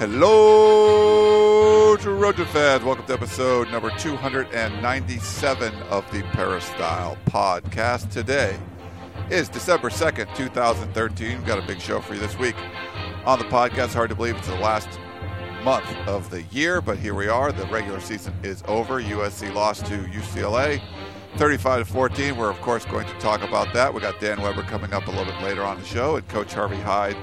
Hello, Trojan fans. Welcome to episode number 297 of the Peristyle podcast. Today is December 2nd, 2013. We've got a big show for you this week on the podcast. Hard to believe it's the last month of the year, but here we are. The regular season is over. USC lost to UCLA 35 to 14. We're, of course, going to talk about that. We got Dan Weber coming up a little bit later on the show, and Coach Harvey Hyde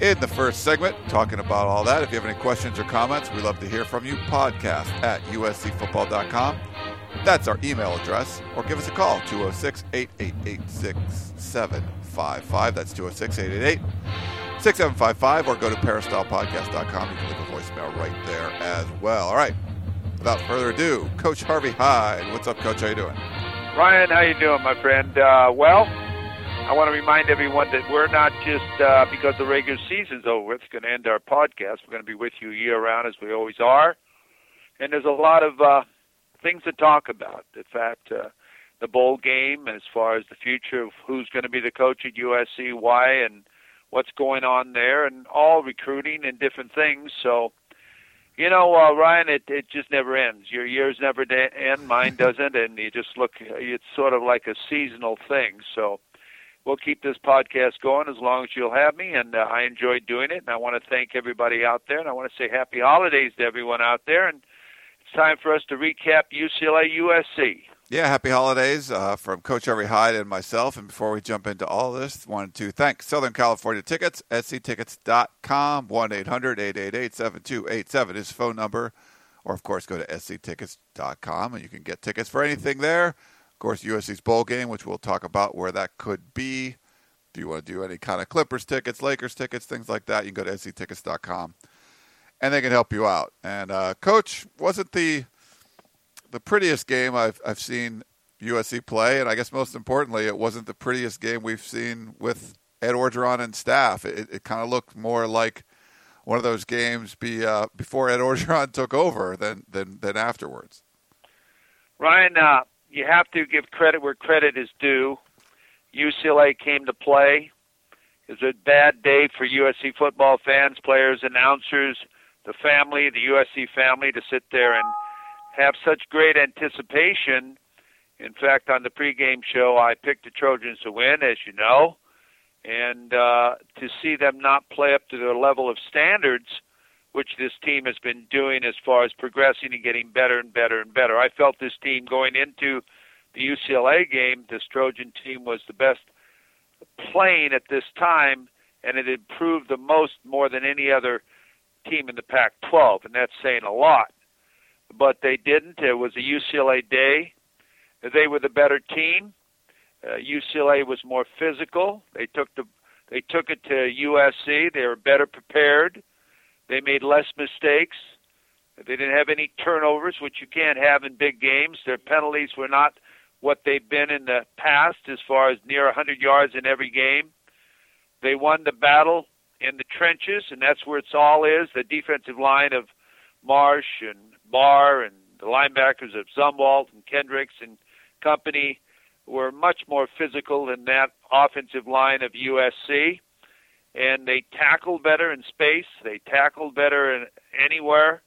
in the first segment, talking about all that. If you have any questions or comments, we love to hear from you. Podcast at uscfootball.com. That's our email address. Or give us a call, 206 888 6755. That's 206 888 6755. Or go to peristylepodcast.com. You can leave a voicemail right there as well. All right. Without further ado, Coach Harvey Hyde. What's up, Coach? How you doing? Ryan, how you doing, my friend? Uh, well, I want to remind everyone that we're not just uh, because the regular season's over. It's going to end our podcast. We're going to be with you year round as we always are, and there's a lot of uh, things to talk about. In fact, uh, the bowl game, as far as the future of who's going to be the coach at USC, why, and what's going on there, and all recruiting and different things. So, you know, uh, Ryan, it it just never ends. Your years never de- end. Mine doesn't, and you just look. It's sort of like a seasonal thing. So we'll keep this podcast going as long as you'll have me. And uh, I enjoyed doing it. And I want to thank everybody out there. And I want to say happy holidays to everyone out there. And it's time for us to recap UCLA USC. Yeah, happy holidays uh, from Coach Harvey Hyde and myself. And before we jump into all this, wanted to thank Southern California Tickets, sctickets.com, 1 800 888 7287 is phone number. Or, of course, go to sctickets.com and you can get tickets for anything there Of course, USC's bowl game, which we'll talk about where that could be. If you want to do any kind of Clippers tickets, Lakers tickets, things like that, you can go to sctickets.com, and they can help you out. And uh, Coach, wasn't the the prettiest game I've I've seen USC play, and I guess most importantly, it wasn't the prettiest game we've seen with Ed Orgeron and staff. It, it kind of looked more like one of those games be uh, before Ed Orgeron took over than than than afterwards. Ryan, uh, you have to give credit where credit is due. UCLA came to play. It was a bad day for USC football fans, players, announcers, the family, the USC family to sit there and have such great anticipation. In fact, on the pregame show, I picked the Trojans to win, as you know, and uh, to see them not play up to their level of standards which this team has been doing as far as progressing and getting better and better and better. I felt this team going into the UCLA game, this Trojan team was the best playing at this time, and it improved the most more than any other team in the Pac 12, and that's saying a lot. But they didn't. It was a UCLA day. They were the better team. Uh, UCLA was more physical. They took the they took it to USC. They were better prepared. They made less mistakes. They didn't have any turnovers, which you can't have in big games. Their penalties were not what they've been in the past as far as near 100 yards in every game. They won the battle in the trenches, and that's where it's all is. The defensive line of Marsh and Barr and the linebackers of Zumwalt and Kendricks and company were much more physical than that offensive line of USC and they tackled better in space. They tackled better in anywhere.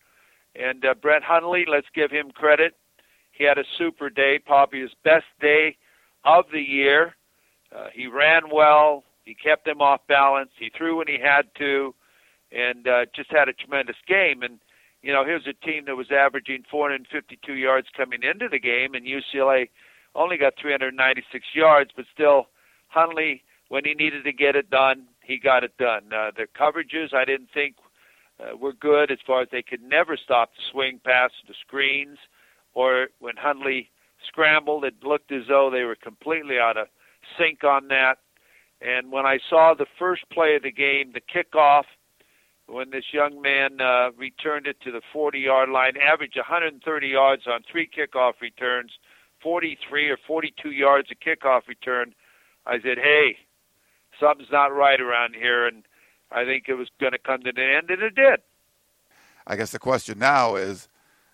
And uh, Brett Hundley, let's give him credit. He had a super day, probably his best day of the year. Uh, he ran well. He kept them off balance. He threw when he had to, and uh, just had a tremendous game. And you know, here's a team that was averaging 452 yards coming into the game, and UCLA only got 396 yards, but still, Hundley, when he needed to get it done, he got it done. Uh, the coverages I didn't think uh, were good as far as they could never stop the swing past the screens, or when Hundley scrambled, it looked as though they were completely out of sync on that. And when I saw the first play of the game, the kickoff, when this young man uh, returned it to the 40 yard line, averaged 130 yards on three kickoff returns, 43 or 42 yards a kickoff return, I said, hey, something's not right around here. And I think it was going to come to an end, and it did. I guess the question now is,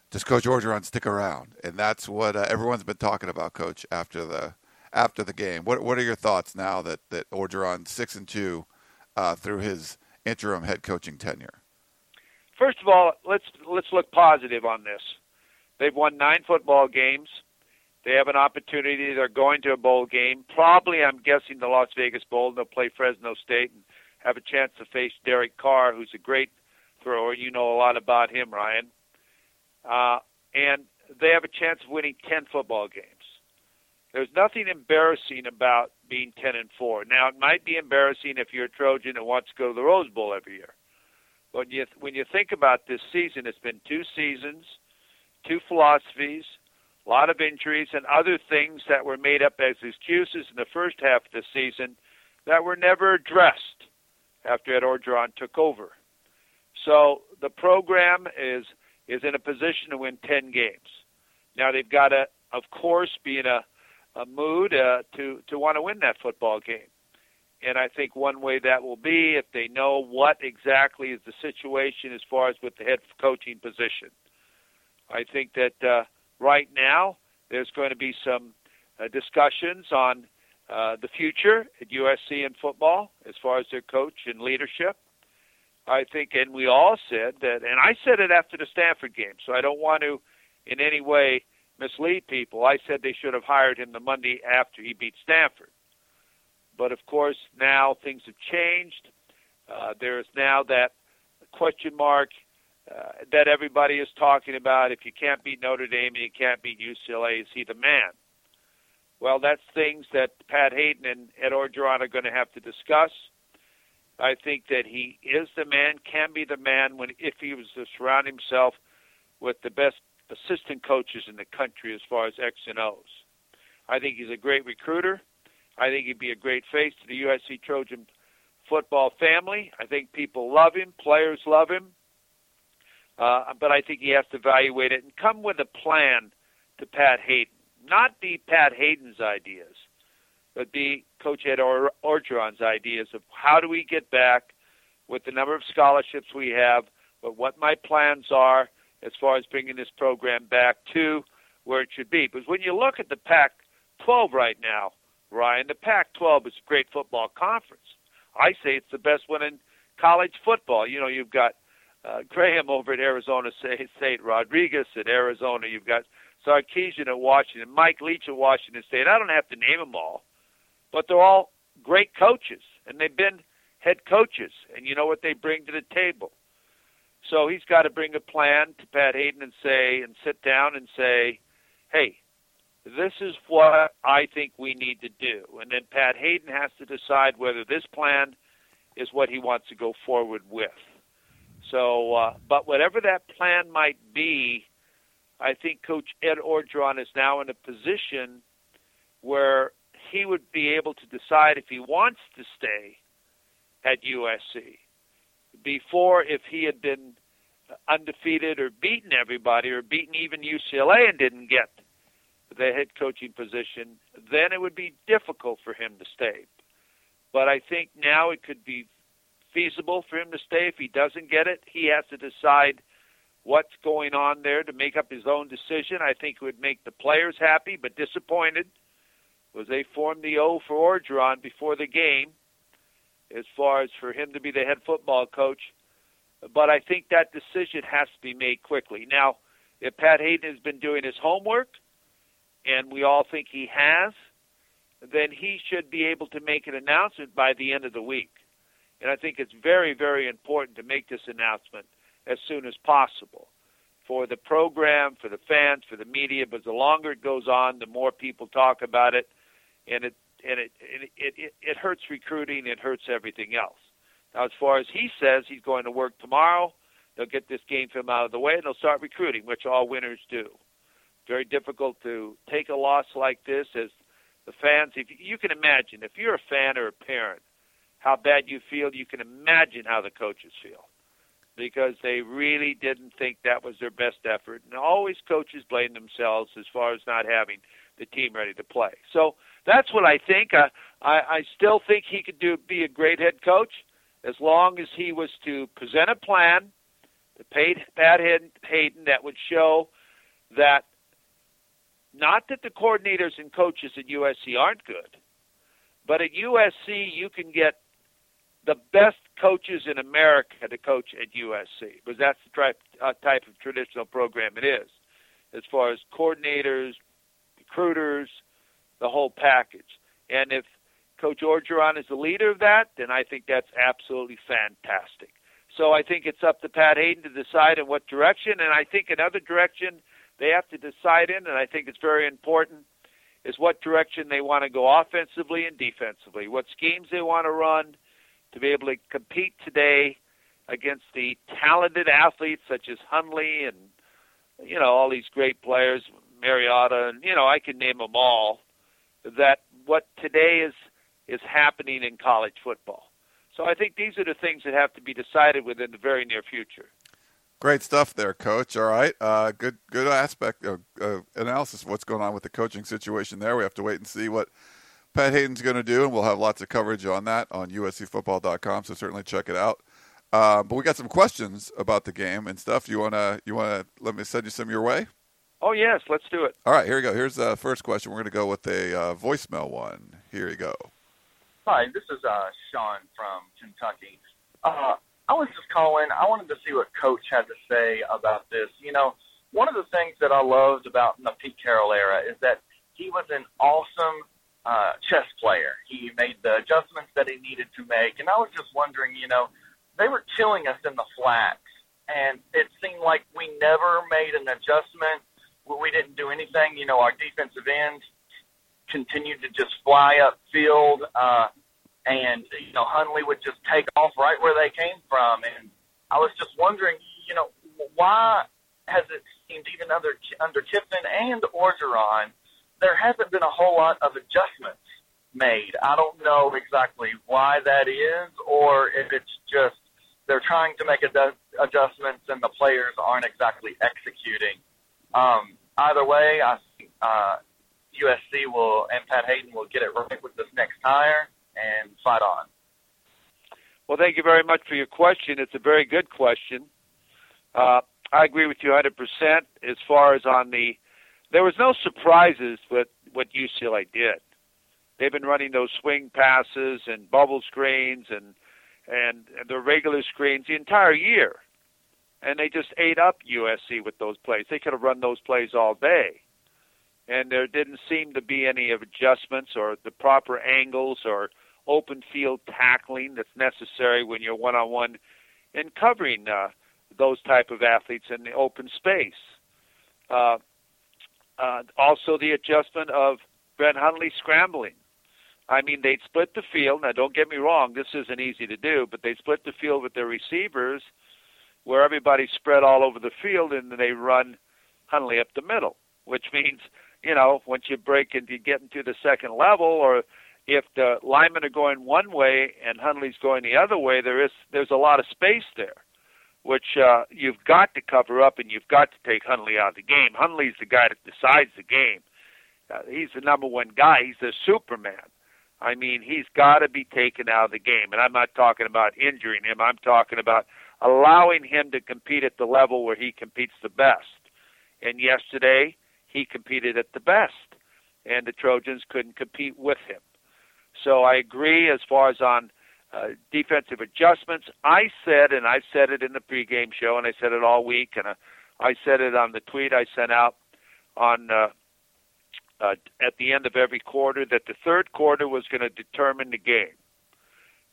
does Coach Orgeron stick around? And that's what uh, everyone's been talking about, Coach, after the after the game. What what are your thoughts now that that Orgeron six and two uh, through his interim head coaching tenure? First of all, let's let's look positive on this. They've won nine football games. They have an opportunity. They're going to a bowl game. Probably, I'm guessing the Las Vegas Bowl. They'll play Fresno State and have a chance to face Derek Carr, who's a great thrower. You know a lot about him, Ryan. Uh, and they have a chance of winning 10 football games. There's nothing embarrassing about being 10 and 4. Now, it might be embarrassing if you're a Trojan and wants to go to the Rose Bowl every year. But when you, when you think about this season, it's been two seasons, two philosophies, a lot of injuries, and other things that were made up as excuses in the first half of the season that were never addressed after Ed Orgeron took over. So the program is is in a position to win 10 games. Now they've got to, of course, be in a, a mood uh, to to want to win that football game. And I think one way that will be if they know what exactly is the situation as far as with the head coaching position. I think that uh, right now there's going to be some uh, discussions on uh, the future at USC in football as far as their coach and leadership. I think, and we all said that, and I said it after the Stanford game, so I don't want to in any way mislead people. I said they should have hired him the Monday after he beat Stanford. But of course, now things have changed. Uh, there is now that question mark uh, that everybody is talking about. If you can't beat Notre Dame and you can't beat UCLA, is he the man? Well, that's things that Pat Haden and Ed Orgeron are going to have to discuss. I think that he is the man, can be the man when if he was to surround himself with the best assistant coaches in the country as far as X and O's. I think he's a great recruiter. I think he'd be a great face to the USC Trojan football family. I think people love him, players love him. Uh, but I think he has to evaluate it and come with a plan to Pat Haden, not be Pat Haden's ideas, but be Coach Ed or- Orgeron's ideas of how do we get back with the number of scholarships we have, but what my plans are as far as bringing this program back to where it should be. Because when you look at the Pac 12 right now, Ryan, the Pac 12 is a great football conference. I say it's the best one in college football. You know, you've got uh, Graham over at Arizona State, Rodriguez at Arizona, you've got Sarkisian at Washington, Mike Leach at Washington State. I don't have to name them all but they're all great coaches, and they've been head coaches, and you know what they bring to the table. So he's got to bring a plan to Pat Haden and say, and sit down and say, hey, this is what I think we need to do. And then Pat Haden has to decide whether this plan is what he wants to go forward with. So, uh, but whatever that plan might be, I think Coach Ed Orgeron is now in a position where he would be able to decide if he wants to stay at USC. Before, if he had been undefeated or beaten everybody or beaten even UCLA and didn't get the head coaching position, then it would be difficult for him to stay. But I think now it could be feasible for him to stay. If he doesn't get it, he has to decide what's going on there to make up his own decision. I think it would make the players happy but disappointed was they formed the O for Orgeron before the game, as far as for him to be the head football coach. But I think that decision has to be made quickly. Now, if Pat Haden has been doing his homework, and we all think he has, then he should be able to make an announcement by the end of the week. And I think it's very, very important to make this announcement as soon as possible for the program, for the fans, for the media. But the longer it goes on, the more people talk about it, and it and it it, it it hurts recruiting. It hurts everything else. Now, as far as he says, he's going to work tomorrow. They'll get this game film out of the way, and they'll start recruiting, which all winners do. Very difficult to take a loss like this as the fans. If you can imagine, if you're a fan or a parent, how bad you feel, you can imagine how the coaches feel because they really didn't think that was their best effort. And always coaches blame themselves as far as not having the team ready to play. So that's what I think. Uh, I, I still think he could do be a great head coach as long as he was to present a plan to Pat Haden that would show that not that the coordinators and coaches at USC aren't good, but at USC you can get the best coaches in America to coach at USC because that's the type, uh, type of traditional program it is, as far as coordinators, recruiters, the whole package. And if Coach Orgeron is the leader of that, then I think that's absolutely fantastic. So I think it's up to Pat Haden to decide in what direction, and I think another direction they have to decide in, and I think it's very important, is what direction they want to go offensively and defensively, what schemes they want to run to be able to compete today against the talented athletes such as Hundley and you know all these great players, Mariota, and you know I can name them all. That what today is is happening in college football. So I think these are the things that have to be decided within the very near future. Great stuff there, Coach. All right, uh, good good aspect of uh, analysis of what's going on with the coaching situation there. We have to wait and see what Pat Haden's going to do, and we'll have lots of coverage on that on USCFootball.com. So certainly check it out. Uh, but we got some questions about the game and stuff. You wanna you wanna let me send you some your way? Oh yes, let's do it. All right, here we go. Here's the first question. We're going to go with a uh, voicemail one. Here you go. Hi, this is uh, Sean from Kentucky. Uh, I was just calling. I wanted to see what Coach had to say about this. You know, one of the things that I loved about the Pete Carroll era is that he was an awesome uh, chess player. He made the adjustments that he needed to make, and I was just wondering, you know, they were killing us in the flats, and it seemed like we never made an adjustment. We didn't do anything. You know, our defensive ends continued to just fly upfield, uh, and you know, Hundley would just take off right where they came from, and I was just wondering, you know, why has it seemed even under under Kiffin and Orgeron there hasn't been a whole lot of adjustments made. I don't know exactly why that is, or if it's just they're trying to make ad- adjustments and the players aren't exactly executing. Um, either way, I uh, USC will and Pat Haden will get it right with this next hire and fight on. Well, thank you very much for your question. It's a very good question. Uh, I agree with you 100% as far as on the there was no surprises with what UCLA did. They've been running those swing passes and bubble screens and, and the regular screens the entire year, and they just ate up USC with those plays. They could have run those plays all day, and there didn't seem to be any adjustments or the proper angles or open field tackling that's necessary when you're one on one and covering uh, those type of athletes in the open space. Uh, uh, also, the adjustment of Brett Hundley scrambling. I mean, they'd split the field. Now, don't get me wrong, this isn't easy to do, but they split the field with their receivers where everybody's spread all over the field and they run Hundley up the middle, which means, you know, once you break and you get into the second level or if the linemen are going one way and Hundley's going the other way, there is there's a lot of space there which uh, you've got to cover up and you've got to take Hundley out of the game. Hundley's the guy that decides the game. Uh, he's the number one guy. He's the Superman. I mean, he's got to be taken out of the game. And I'm not talking about injuring him. I'm talking about allowing him to compete at the level where he competes the best. And yesterday, he competed at the best, and the Trojans couldn't compete with him. So I agree as far as on uh, defensive adjustments. I said, and I said it in the pregame show, and I said it all week, and uh, I said it on the tweet I sent out on uh, uh, at the end of every quarter that the third quarter was going to determine the game.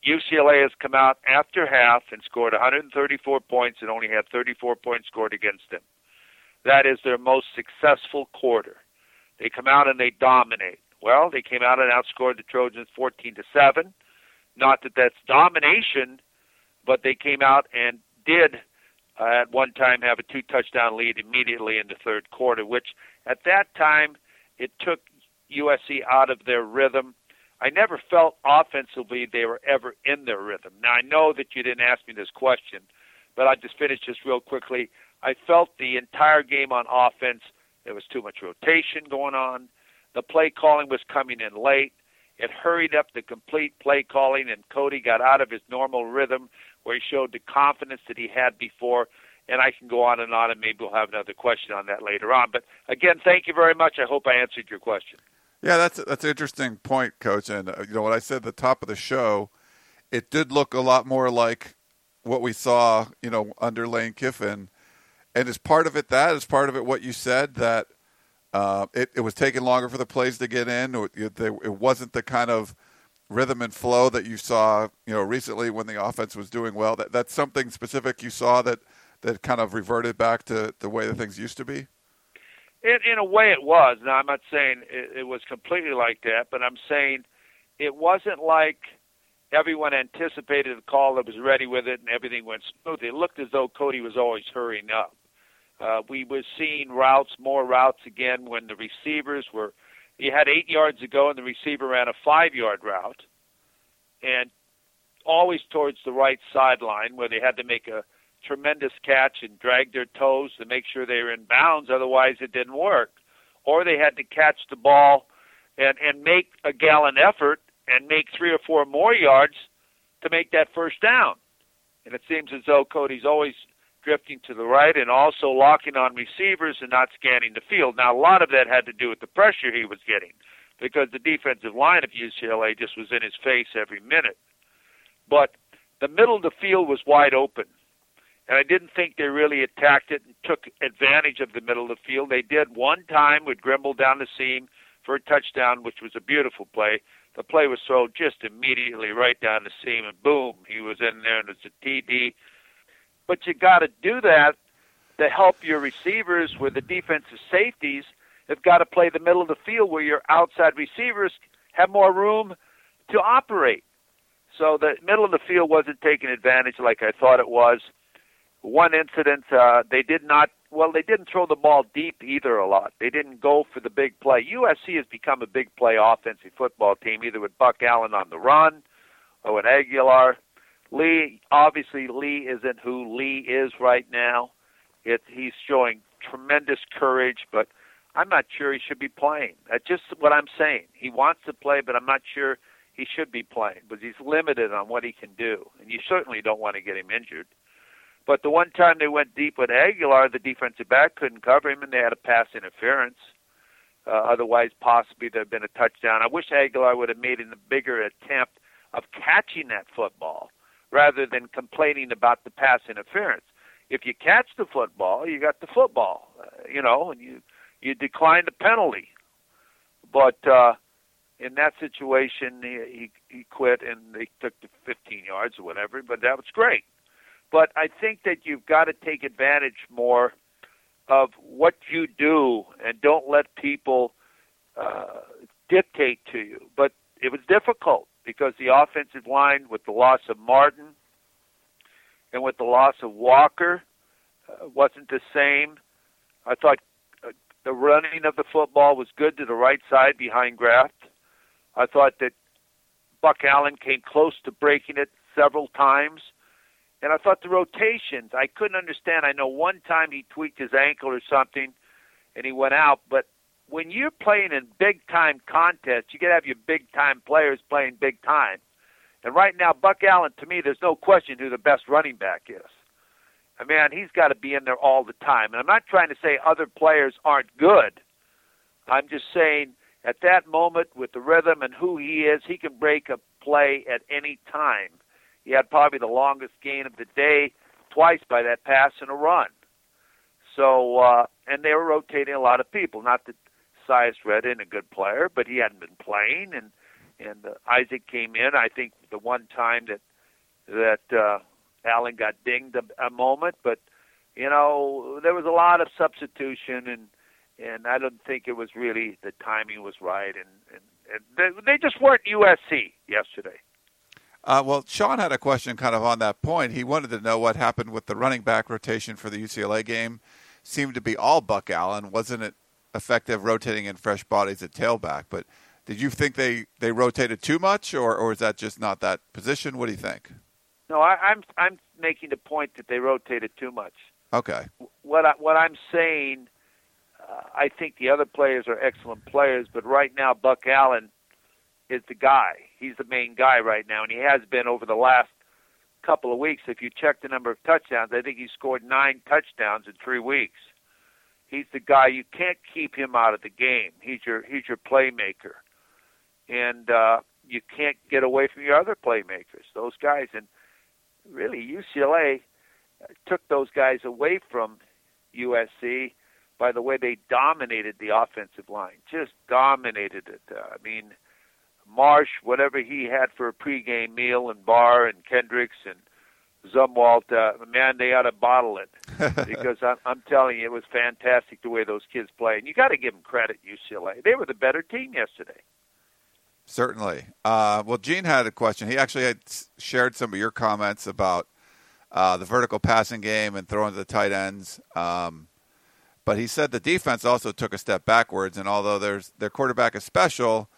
UCLA has come out after half and scored 134 points and only had 34 points scored against them. That is their most successful quarter. They come out and they dominate. Well, they came out and outscored the Trojans 14 to 7. Not that that's domination, but they came out and did uh, at one time have a two touchdown lead immediately in the third quarter, which at that time it took USC out of their rhythm. I never felt offensively they were ever in their rhythm. Now I know that you didn't ask me this question, but I'll just finish this real quickly. I felt the entire game on offense there was too much rotation going on. The play calling was coming in late. It hurried up the complete play calling, and Cody got out of his normal rhythm where he showed the confidence that he had before. And I can go on and on, and maybe we'll have another question on that later on. But again, thank you very much. I hope I answered your question. Yeah, that's that's an interesting point, Coach. And uh, you know what I said at the top of the show, it did look a lot more like what we saw, you know, under Lane Kiffin. And is part of it that? Is part of it what you said that uh, it, it was taking longer for the plays to get in? It, it wasn't the kind of rhythm and flow that you saw, you know, recently when the offense was doing well. That that's something specific you saw that that kind of reverted back to the way that things used to be. In, in a way, it was. Now, I'm not saying it, it was completely like that, but I'm saying it wasn't like everyone anticipated the call that was ready with it and everything went smooth. It looked as though Cody was always hurrying up. Uh, we were seeing routes, more routes again when the receivers were. He had eight yards to go, and the receiver ran a five-yard route, and always towards the right sideline where they had to make a tremendous catch and drag their toes to make sure they were in bounds. Otherwise, it didn't work. Or they had to catch the ball and and make a gallant effort and make three or four more yards to make that first down. And it seems as though Cody's always drifting to the right and also locking on receivers and not scanning the field. Now, a lot of that had to do with the pressure he was getting because the defensive line of UCLA just was in his face every minute. But the middle of the field was wide open. And I didn't think they really attacked it and took advantage of the middle of the field. They did one time with Grimble down the seam for a touchdown, which was a beautiful play. The play was thrown just immediately right down the seam, and boom, he was in there, and it's a TD but you got to do that to help your receivers with the defensive safeties have got to play the middle of the field where your outside receivers have more room to operate. So the middle of the field wasn't taken advantage like I thought it was. One incident, uh, they did not. Well, they didn't throw the ball deep either a lot. They didn't go for the big play. USC has become a big play offensive football team, either with Buck Allen on the run or with Agholor Lee, obviously, Lee isn't who Lee is right now. It, he's showing tremendous courage, but I'm not sure he should be playing. That's just what I'm saying. He wants to play, but I'm not sure he should be playing because he's limited on what he can do, and you certainly don't want to get him injured. But the one time they went deep with Agholor, the defensive back couldn't cover him, and they had a pass interference. Uh, otherwise, possibly there'd been a touchdown. I wish Agholor would have made a bigger attempt of catching that football rather than complaining about the pass interference. If you catch the football, you got the football, uh, you know, and you you decline the penalty. But uh, in that situation, he, he he quit and they took the 15 yards or whatever. But that was great. But I think that you've got to take advantage more of what you do and don't let people uh, dictate to you. But it was difficult because the offensive line, with the loss of Martin and with the loss of Walker, uh, wasn't the same. I thought uh, the running of the football was good to the right side behind Graf. I thought that Buck Allen came close to breaking it several times. And I thought the rotations, I couldn't understand. I know one time he tweaked his ankle or something and he went out, but when you're playing in big time contests, you got to have your big time players playing big time. And right now, Buck Allen, to me, there's no question who the best running back is. I mean, he's got to be in there all the time. And I'm not trying to say other players aren't good. I'm just saying at that moment with the rhythm and who he is, he can break a play at any time. He had probably the longest gain of the day twice by that pass and a run. So, uh, and they were rotating a lot of people. Not that Sias Redden, a good player, but he hadn't been playing, and and uh, Isaac came in. I think the one time that that uh, Allen got dinged a, a moment, but you know there was a lot of substitution, and and I don't think it was really the timing was right, and and, and they, they just weren't USC yesterday. Uh, well, Sean had a question kind of on that point. He wanted to know what happened with the running back rotation for the UCLA game. Seemed to be all Buck Allen, wasn't it? effective rotating in fresh bodies at tailback. But did you think they, they rotated too much, or, or is that just not that position? What do you think? No, I, I'm I'm making the point that they rotated too much. Okay. What I, what I'm saying, uh, I think the other players are excellent players, but right now Buck Allen is the guy. He's the main guy right now, and he has been over the last couple of weeks. If you check the number of touchdowns, I think he scored nine touchdowns in three weeks. He's the guy. You can't keep him out of the game. He's your he's your playmaker, and uh, you can't get away from your other playmakers. Those guys, and really UCLA took those guys away from USC by the way they dominated the offensive line. Just dominated it. Uh, I mean Marsh, whatever he had for a pregame meal, and Barr and Kendricks and Zumwalt, uh, man, they ought to bottle it because I'm, I'm telling you, it was fantastic the way those kids play. And you got to give them credit, UCLA. They were the better team yesterday. Certainly. Uh, well, Gene had a question. He actually had shared some of your comments about uh, the vertical passing game and throwing to the tight ends. Um, but he said the defense also took a step backwards. And although there's their quarterback is special,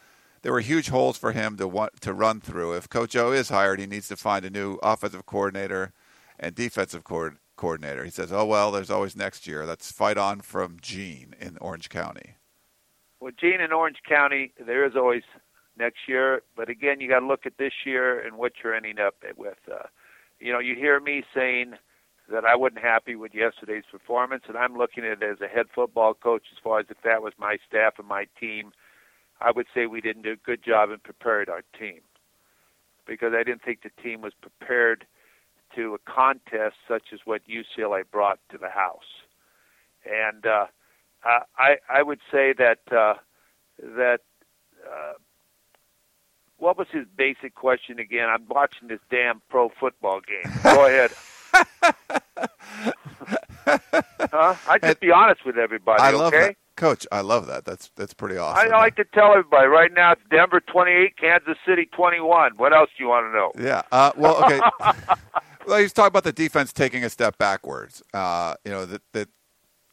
there were huge holes for him to want to run through. If Coach O is hired, he needs to find a new offensive coordinator and defensive co- coordinator. He says, "Oh well, there's always next year." Let's fight on from Gene in Orange County. Well, Gene in Orange County, there is always next year, but again, you got to look at this year and what you're ending up with. Uh, you know, you hear me saying that I wasn't happy with yesterday's performance, and I'm looking at it as a head football coach as far as if that was my staff and my team I would say we didn't do a good job in preparing our team because I didn't think the team was prepared to a contest such as what UCLA brought to the house. And uh, I I would say that uh, that uh, what was his basic question again? I'm watching this damn pro football game. Go ahead. huh? I just be honest with everybody. I love okay? that. Coach, I love that. That's that's pretty awesome. I like to tell everybody right now it's Denver 28, Kansas City 21. What else do you want to know? Yeah. Uh, well, okay. well, he's talking about the defense taking a step backwards. Uh, you know that that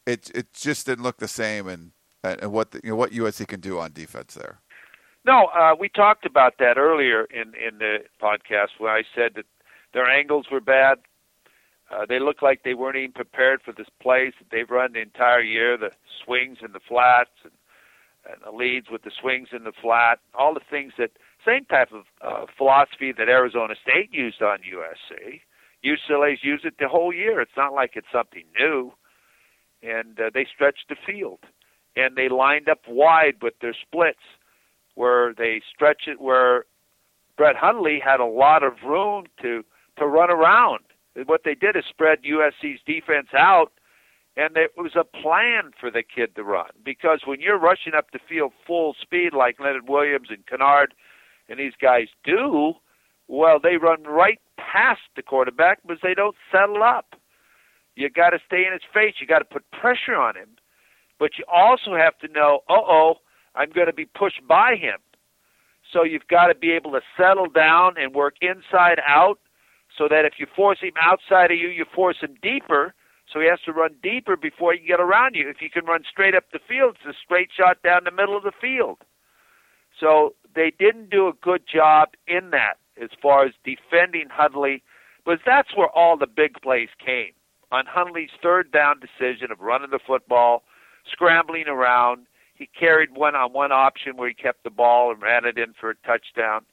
it it just didn't look the same, and and what the, you know what USC can do on defense there. No, uh, we talked about that earlier in in the podcast when I said that their angles were bad. Uh, they look like they weren't even prepared for this place they've run the entire year. The swings and the flats and, and the leads with the swings in the flat, all the things that same type of uh, philosophy that Arizona State used on USC. UCLA's used it the whole year. It's not like it's something new. And uh, they stretched the field, and they lined up wide with their splits, where they stretch it where Brett Hundley had a lot of room to to run around what they did is spread USC's defense out, and there was a plan for the kid to run. Because when you're rushing up the field full speed like Leonard Williams and Kennard and these guys do, well, they run right past the quarterback because they don't settle up. You got to stay in his face. You got to put pressure on him, but you also have to know, uh oh, I'm going to be pushed by him. So you've got to be able to settle down and work inside out so that if you force him outside of you, you force him deeper. So he has to run deeper before he can get around you. If you can run straight up the field, it's a straight shot down the middle of the field. So they didn't do a good job in that as far as defending Hundley, but that's where all the big plays came. On Hundley's third down decision of running the football, scrambling around, he carried one on one option where he kept the ball and ran it in for a touchdown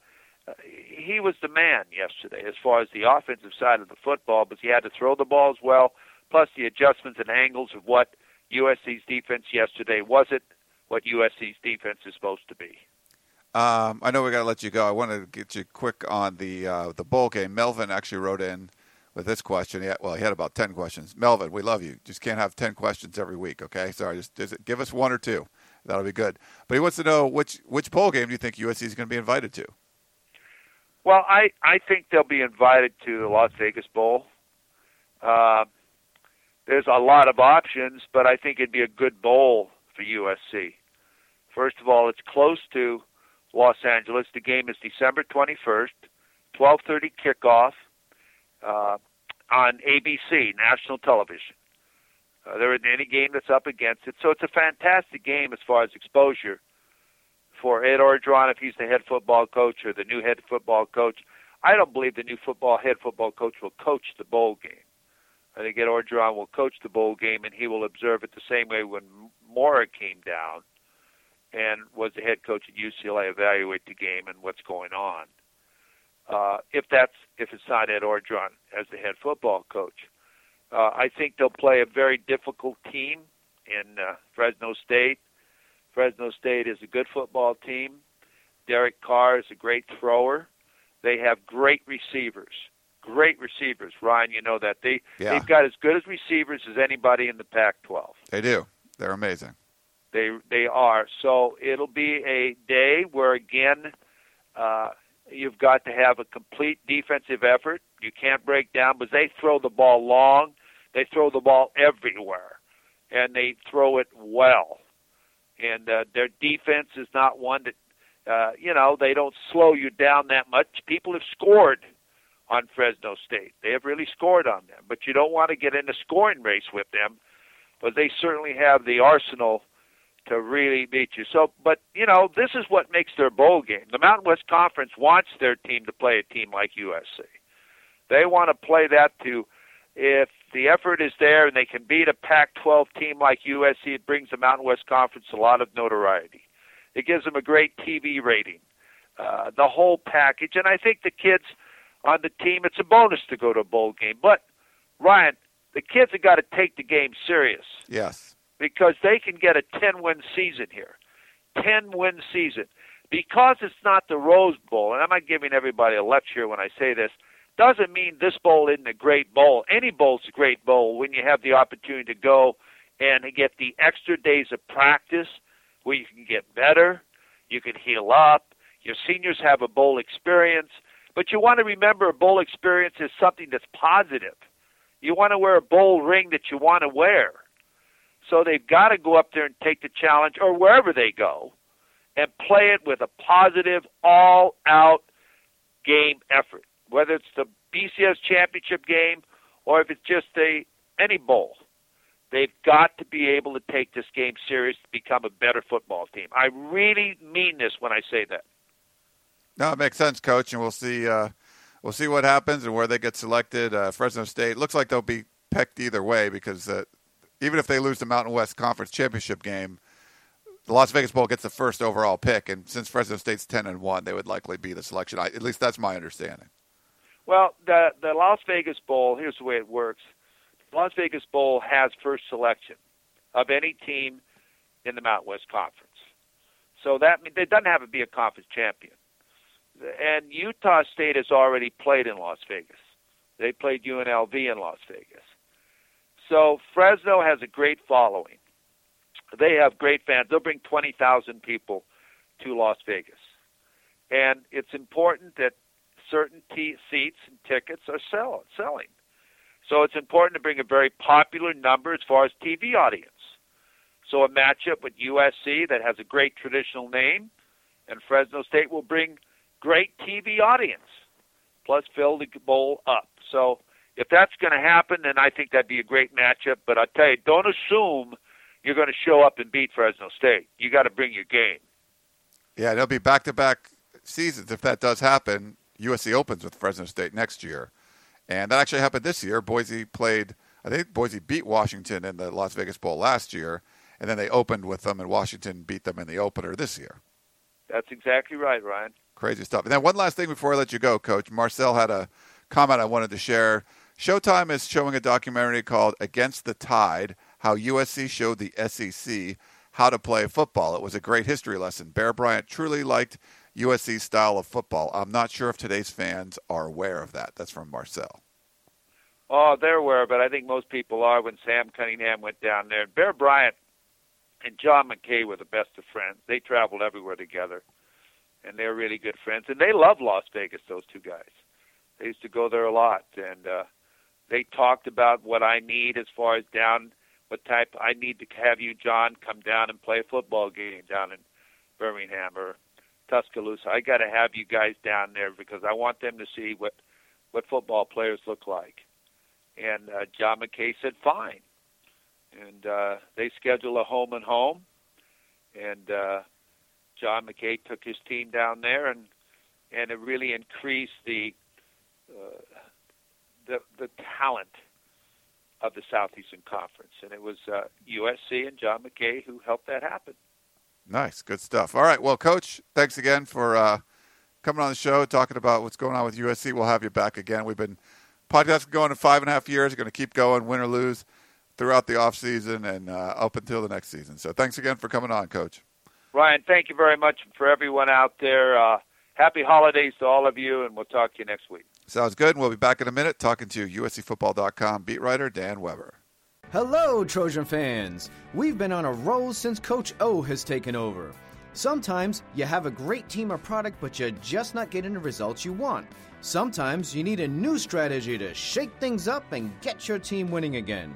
he was the man yesterday as far as the offensive side of the football, but he had to throw the ball as well, plus the adjustments and angles of what USC's defense yesterday wasn't what USC's defense is supposed to be. Um, I know we got to let you go. I want to get you quick on the uh, the bowl game. Melvin actually wrote in with this question. He had, well, he had about ten questions. Melvin, we love you. Just can't have ten questions every week. Okay, sorry. Just, just give us one or two. That'll be good. But he wants to know which which bowl game do you think USC is going to be invited to? Well, I I think they'll be invited to the Las Vegas Bowl. Uh, there's a lot of options, but I think it'd be a good bowl for USC. First of all, it's close to Los Angeles. The game is December 21st, 12:30 kickoff uh, on ABC, national television. Uh, they're in any game that's up against it. So it's a fantastic game as far as exposure for Ed Orgeron if he's the head football coach or the new head football coach. I don't believe the new football head football coach will coach the bowl game. I think Ed Orgeron will coach the bowl game, and he will observe it the same way when Mora came down and was the head coach at UCLA, evaluate the game and what's going on. Uh, if that's if it's not Ed Orgeron as the head football coach, uh, I think they'll play a very difficult team in uh, Fresno State. Fresno State is a good football team. Derek Carr is a great thrower. They have great receivers. Great receivers, Ryan. You know that they Yeah. they've got as good as receivers as anybody in the Pac-12. They do. They're amazing. They they are. So it'll be a day where again, uh, you've got to have a complete defensive effort. You can't break down because they throw the ball long. They throw the ball everywhere, and they throw it well. And uh, their defense is not one that, uh, you know, they don't slow you down that much. People have scored on Fresno State. They have really scored on them, but you don't want to get in a scoring race with them, but they certainly have the arsenal to really beat you. So, but you know, this is what makes their bowl game. The Mountain West Conference wants their team to play a team like USC. They want to play that to if the effort is there and they can beat a Pac-12 team like USC, it brings the Mountain West Conference a lot of notoriety. It gives them a great TV rating, uh, the whole package. And I think the kids on the team, it's a bonus to go to a bowl game. But Ryan, the kids have got to take the game serious Yes. because they can get a 10 win season here. 10 win season. Because it's not the Rose Bowl, and I'm not giving everybody a lecture when I say this, doesn't mean this bowl isn't a great bowl. Any bowl's a great bowl when you have the opportunity to go and get the extra days of practice where you can get better, you can heal up, your seniors have a bowl experience, but you want to remember a bowl experience is something that's positive. You want to wear a bowl ring that you want to wear. So they've got to go up there and take the challenge, or wherever they go, and play it with a positive, all out game effort. Whether it's the BCS championship game or if it's just a any bowl. They've got to be able to take this game serious to become a better football team. I really mean this when I say that. No, it makes sense, Coach, and we'll see. Uh, we'll see what happens and where they get selected. Uh, Fresno State looks like they'll be pecked either way because uh, even if they lose the Mountain West Conference championship game, the Las Vegas Bowl gets the first overall pick, and since Fresno State's ten and one, they would likely be the selection. I, at least that's my understanding. Well, the the Las Vegas Bowl. Here's the way it works. Las Vegas Bowl has first selection of any team in the Mountain West Conference. So that it doesn't have to be a conference champion. And Utah State has already played in Las Vegas. They played UNLV in Las Vegas. So Fresno has a great following. They have great fans. They'll bring 20,000 people to Las Vegas. And it's important that certain t- seats and tickets are sell- selling. So it's important to bring a very popular number as far as TV audience. So a matchup with USC that has a great traditional name, and Fresno State will bring great TV audience, plus fill the bowl up. So if that's going to happen, then I think that'd be a great matchup. But I tell you, don't assume you're going to show up and beat Fresno State. You got to bring your game. Yeah, there'll be back-to-back seasons if that does happen. USC opens with Fresno State next year, and that actually happened this year. Boise played. I think Boise beat Washington in the Las Vegas Bowl last year, and then they opened with them, and Washington beat them in the opener this year. That's exactly right, Ryan. Crazy stuff. And then one last thing before I let you go, Coach. Marcel had a comment I wanted to share. Showtime is showing a documentary called Against the Tide How USC Showed the SEC How to Play Football. It was a great history lesson. Bear Bryant truly liked USC's style of football. I'm not sure if today's fans are aware of that. That's from Marcel. Oh, they're aware, but I think most people are when Sam Cunningham went down there. Bear Bryant and John McKay were the best of friends. They traveled everywhere together, and they're really good friends. And they love Las Vegas, those two guys. They used to go there a lot, and uh, they talked about what I need as far as down, what type I need to have you, John, come down and play a football game down in Birmingham or Tuscaloosa. I got to have you guys down there because I want them to see what what football players look like. And uh, John McKay said, "Fine." and uh, they schedule a home and home, and uh, John McKay took his team down there, and and it really increased the uh, the the talent of the Southeastern Conference, and it was uh, USC and John McKay who helped that happen. Nice, good stuff. All right, well, Coach, thanks again for uh, coming on the show, talking about what's going on with USC. We'll have you back again. We've been podcasting going in five and a half years. Going to keep going, win or lose, throughout the off season and uh, up until the next season. So, thanks again for coming on, Coach. Ryan, thank you very much for everyone out there. Uh, happy holidays to all of you, and we'll talk to you next week. Sounds good. And we'll be back in a minute talking to USCFootball.com beat writer Dan Weber. Hello, Trojan fans. We've been on a roll since Coach O has taken over. Sometimes you have a great team or product, but you're just not getting the results you want. Sometimes you need a new strategy to shake things up and get your team winning again.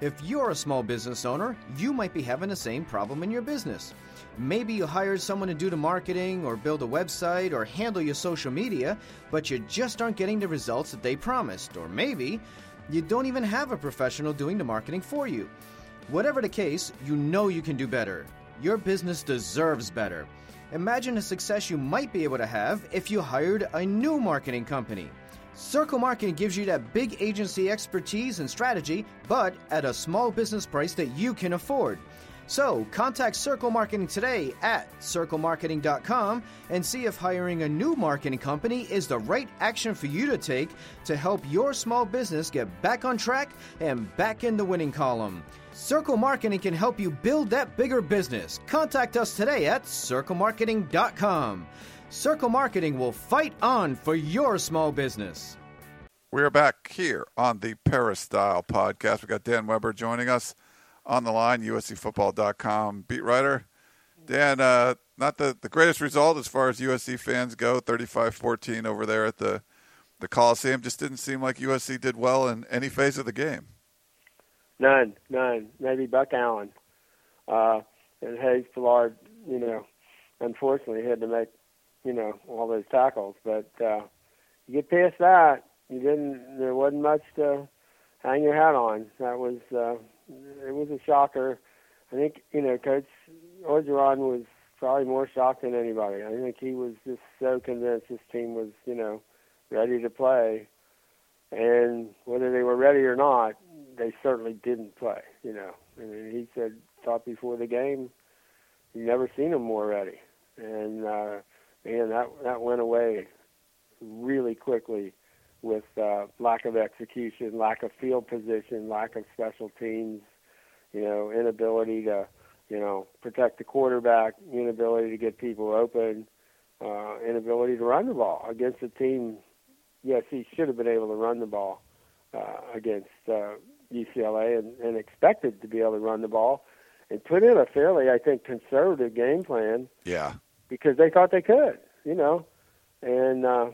If you're a small business owner, you might be having the same problem in your business. Maybe you hired someone to do the marketing or build a website or handle your social media, but you just aren't getting the results that they promised. Or maybe you don't even have a professional doing the marketing for you. Whatever the case, you know you can do better. Your business deserves better. Imagine the success you might be able to have if you hired a new marketing company. Circle Marketing gives you that big agency expertise and strategy, but at a small business price that you can afford. So, contact Circle Marketing today at circlemarketing.com and see if hiring a new marketing company is the right action for you to take to help your small business get back on track and back in the winning column. Circle Marketing can help you build that bigger business. Contact us today at circlemarketing.com. Circle Marketing will fight on for your small business. We are back here on the Peristyle podcast. We got Dan Weber joining us on the line, USCFootball.com beat writer. Dan, uh, not the, the greatest result as far as USC fans go, 35-14 over there at the the Coliseum. Just didn't seem like USC did well in any phase of the game. None, none. Maybe Buck Allen uh, and Hayes Pullard. You know, unfortunately had to make you know all those tackles. But uh, you get past that, you didn't. There wasn't much to hang your hat on. That was uh, it was a shocker. I think you know Coach Orgeron was probably more shocked than anybody. I think he was just so convinced his team was you know ready to play, and whether they were ready or not, they certainly didn't play. You know, mean, he said thought before the game, he never seen them more ready, and uh, man, that that went away really quickly with uh, lack of execution, lack of field position, lack of special teams, you know, inability to, you know, protect the quarterback, inability to get people open, uh, inability to run the ball against a team. Yes, he should have been able to run the ball uh, against uh, UCLA and, and expected to be able to run the ball and put in a fairly, I think, conservative game plan. Yeah. Because they thought they could, you know, and uh,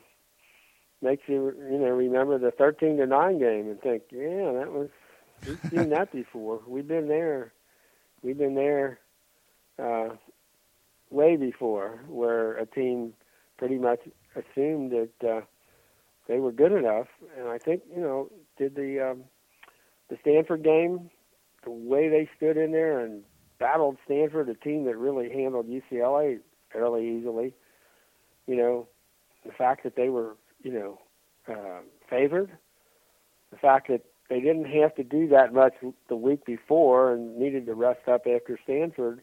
makes you, you know, remember the thirteen to nine game and think, yeah, that was we've seen that before. We've been there. We've been there uh, way before, where a team pretty much assumed that uh, they were good enough, and I think you know, did the um, the Stanford game, the way they stood in there and battled Stanford, a team that really handled UCLA fairly easily. You know, the fact that they were, you know, uh, favored, the fact that they didn't have to do that much the week before and needed to rest up after Stanford,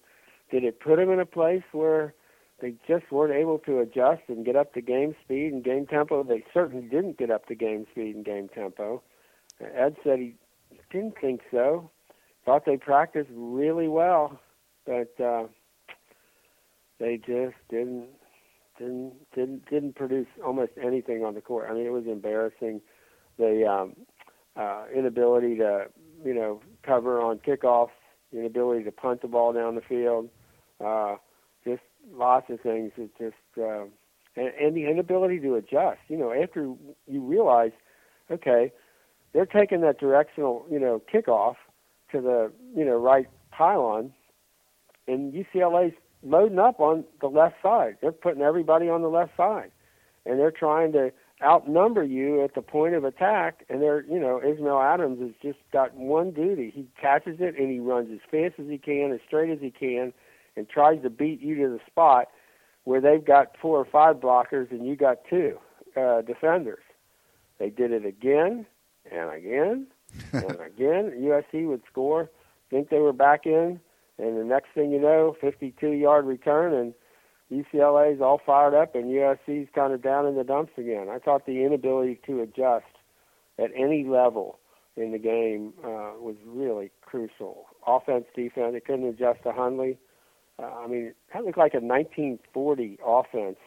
did it put them in a place where they just weren't able to adjust and get up to game speed and game tempo? They certainly didn't get up to game speed and game tempo. Ed said he didn't think so. Thought they practiced really well, but uh, they just didn't didn't didn't didn't produce almost anything on the court. I mean, it was embarrassing. The um, uh, inability to you know cover on kickoffs, inability to punt the ball down the field, uh, just lots of things that just uh, and, and the inability to adjust. You know, after you realize, okay, they're taking that directional you know kickoff to the you know right pylon, and UCLA's loading up on the left side. They're putting everybody on the left side, and they're trying to outnumber you at the point of attack, and they're you know Ishmael Adams has just got one duty. He catches it and he runs as fast as he can, as straight as he can, and tries to beat you to the spot where they've got four or five blockers and you got two uh, defenders. They did it again and again and again. USC would score, think they were back in, and the next thing you know, 52-yard return, and UCLA's all fired up, and USC's kind of down in the dumps again. I thought the inability to adjust at any level in the game uh, was really crucial. Offense, defense, they couldn't adjust to Hundley. Uh, I mean, that looked like a 1940 offense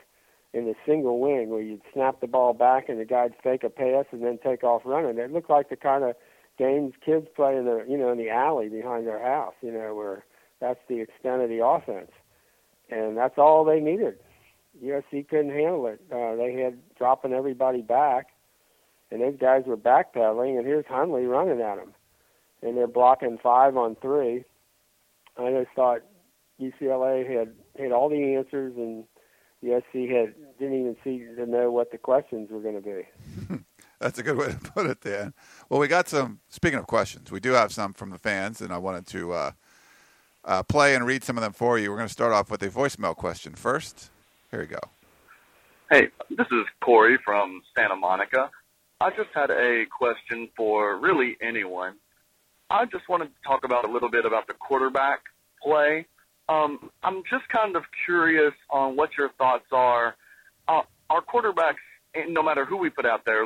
in the single wing where you'd snap the ball back and the guy'd fake a pass and then take off running. It looked like the kind of games kids play in the you know in the alley behind their house. You know where that's the extent of the offense, and that's all they needed. USC couldn't handle it. Uh, they had dropping everybody back, and those guys were backpedaling. And here's Hundley running at them, and they're blocking five on three. I just thought UCLA had had all the answers, and USC had didn't even see to know what the questions were going to be. That's a good way to put it, Dan. Well, we got some. Speaking of questions, we do have some from the fans, and I wanted to uh, uh, play and read some of them for you. We're going to start off with a voicemail question first. Here we go. Hey, this is Corey from Santa Monica. I just had a question for really anyone. I just wanted to talk about a little bit about the quarterback play. Um, I'm just kind of curious on what your thoughts are. Uh, our quarterbacks, no matter who we put out there,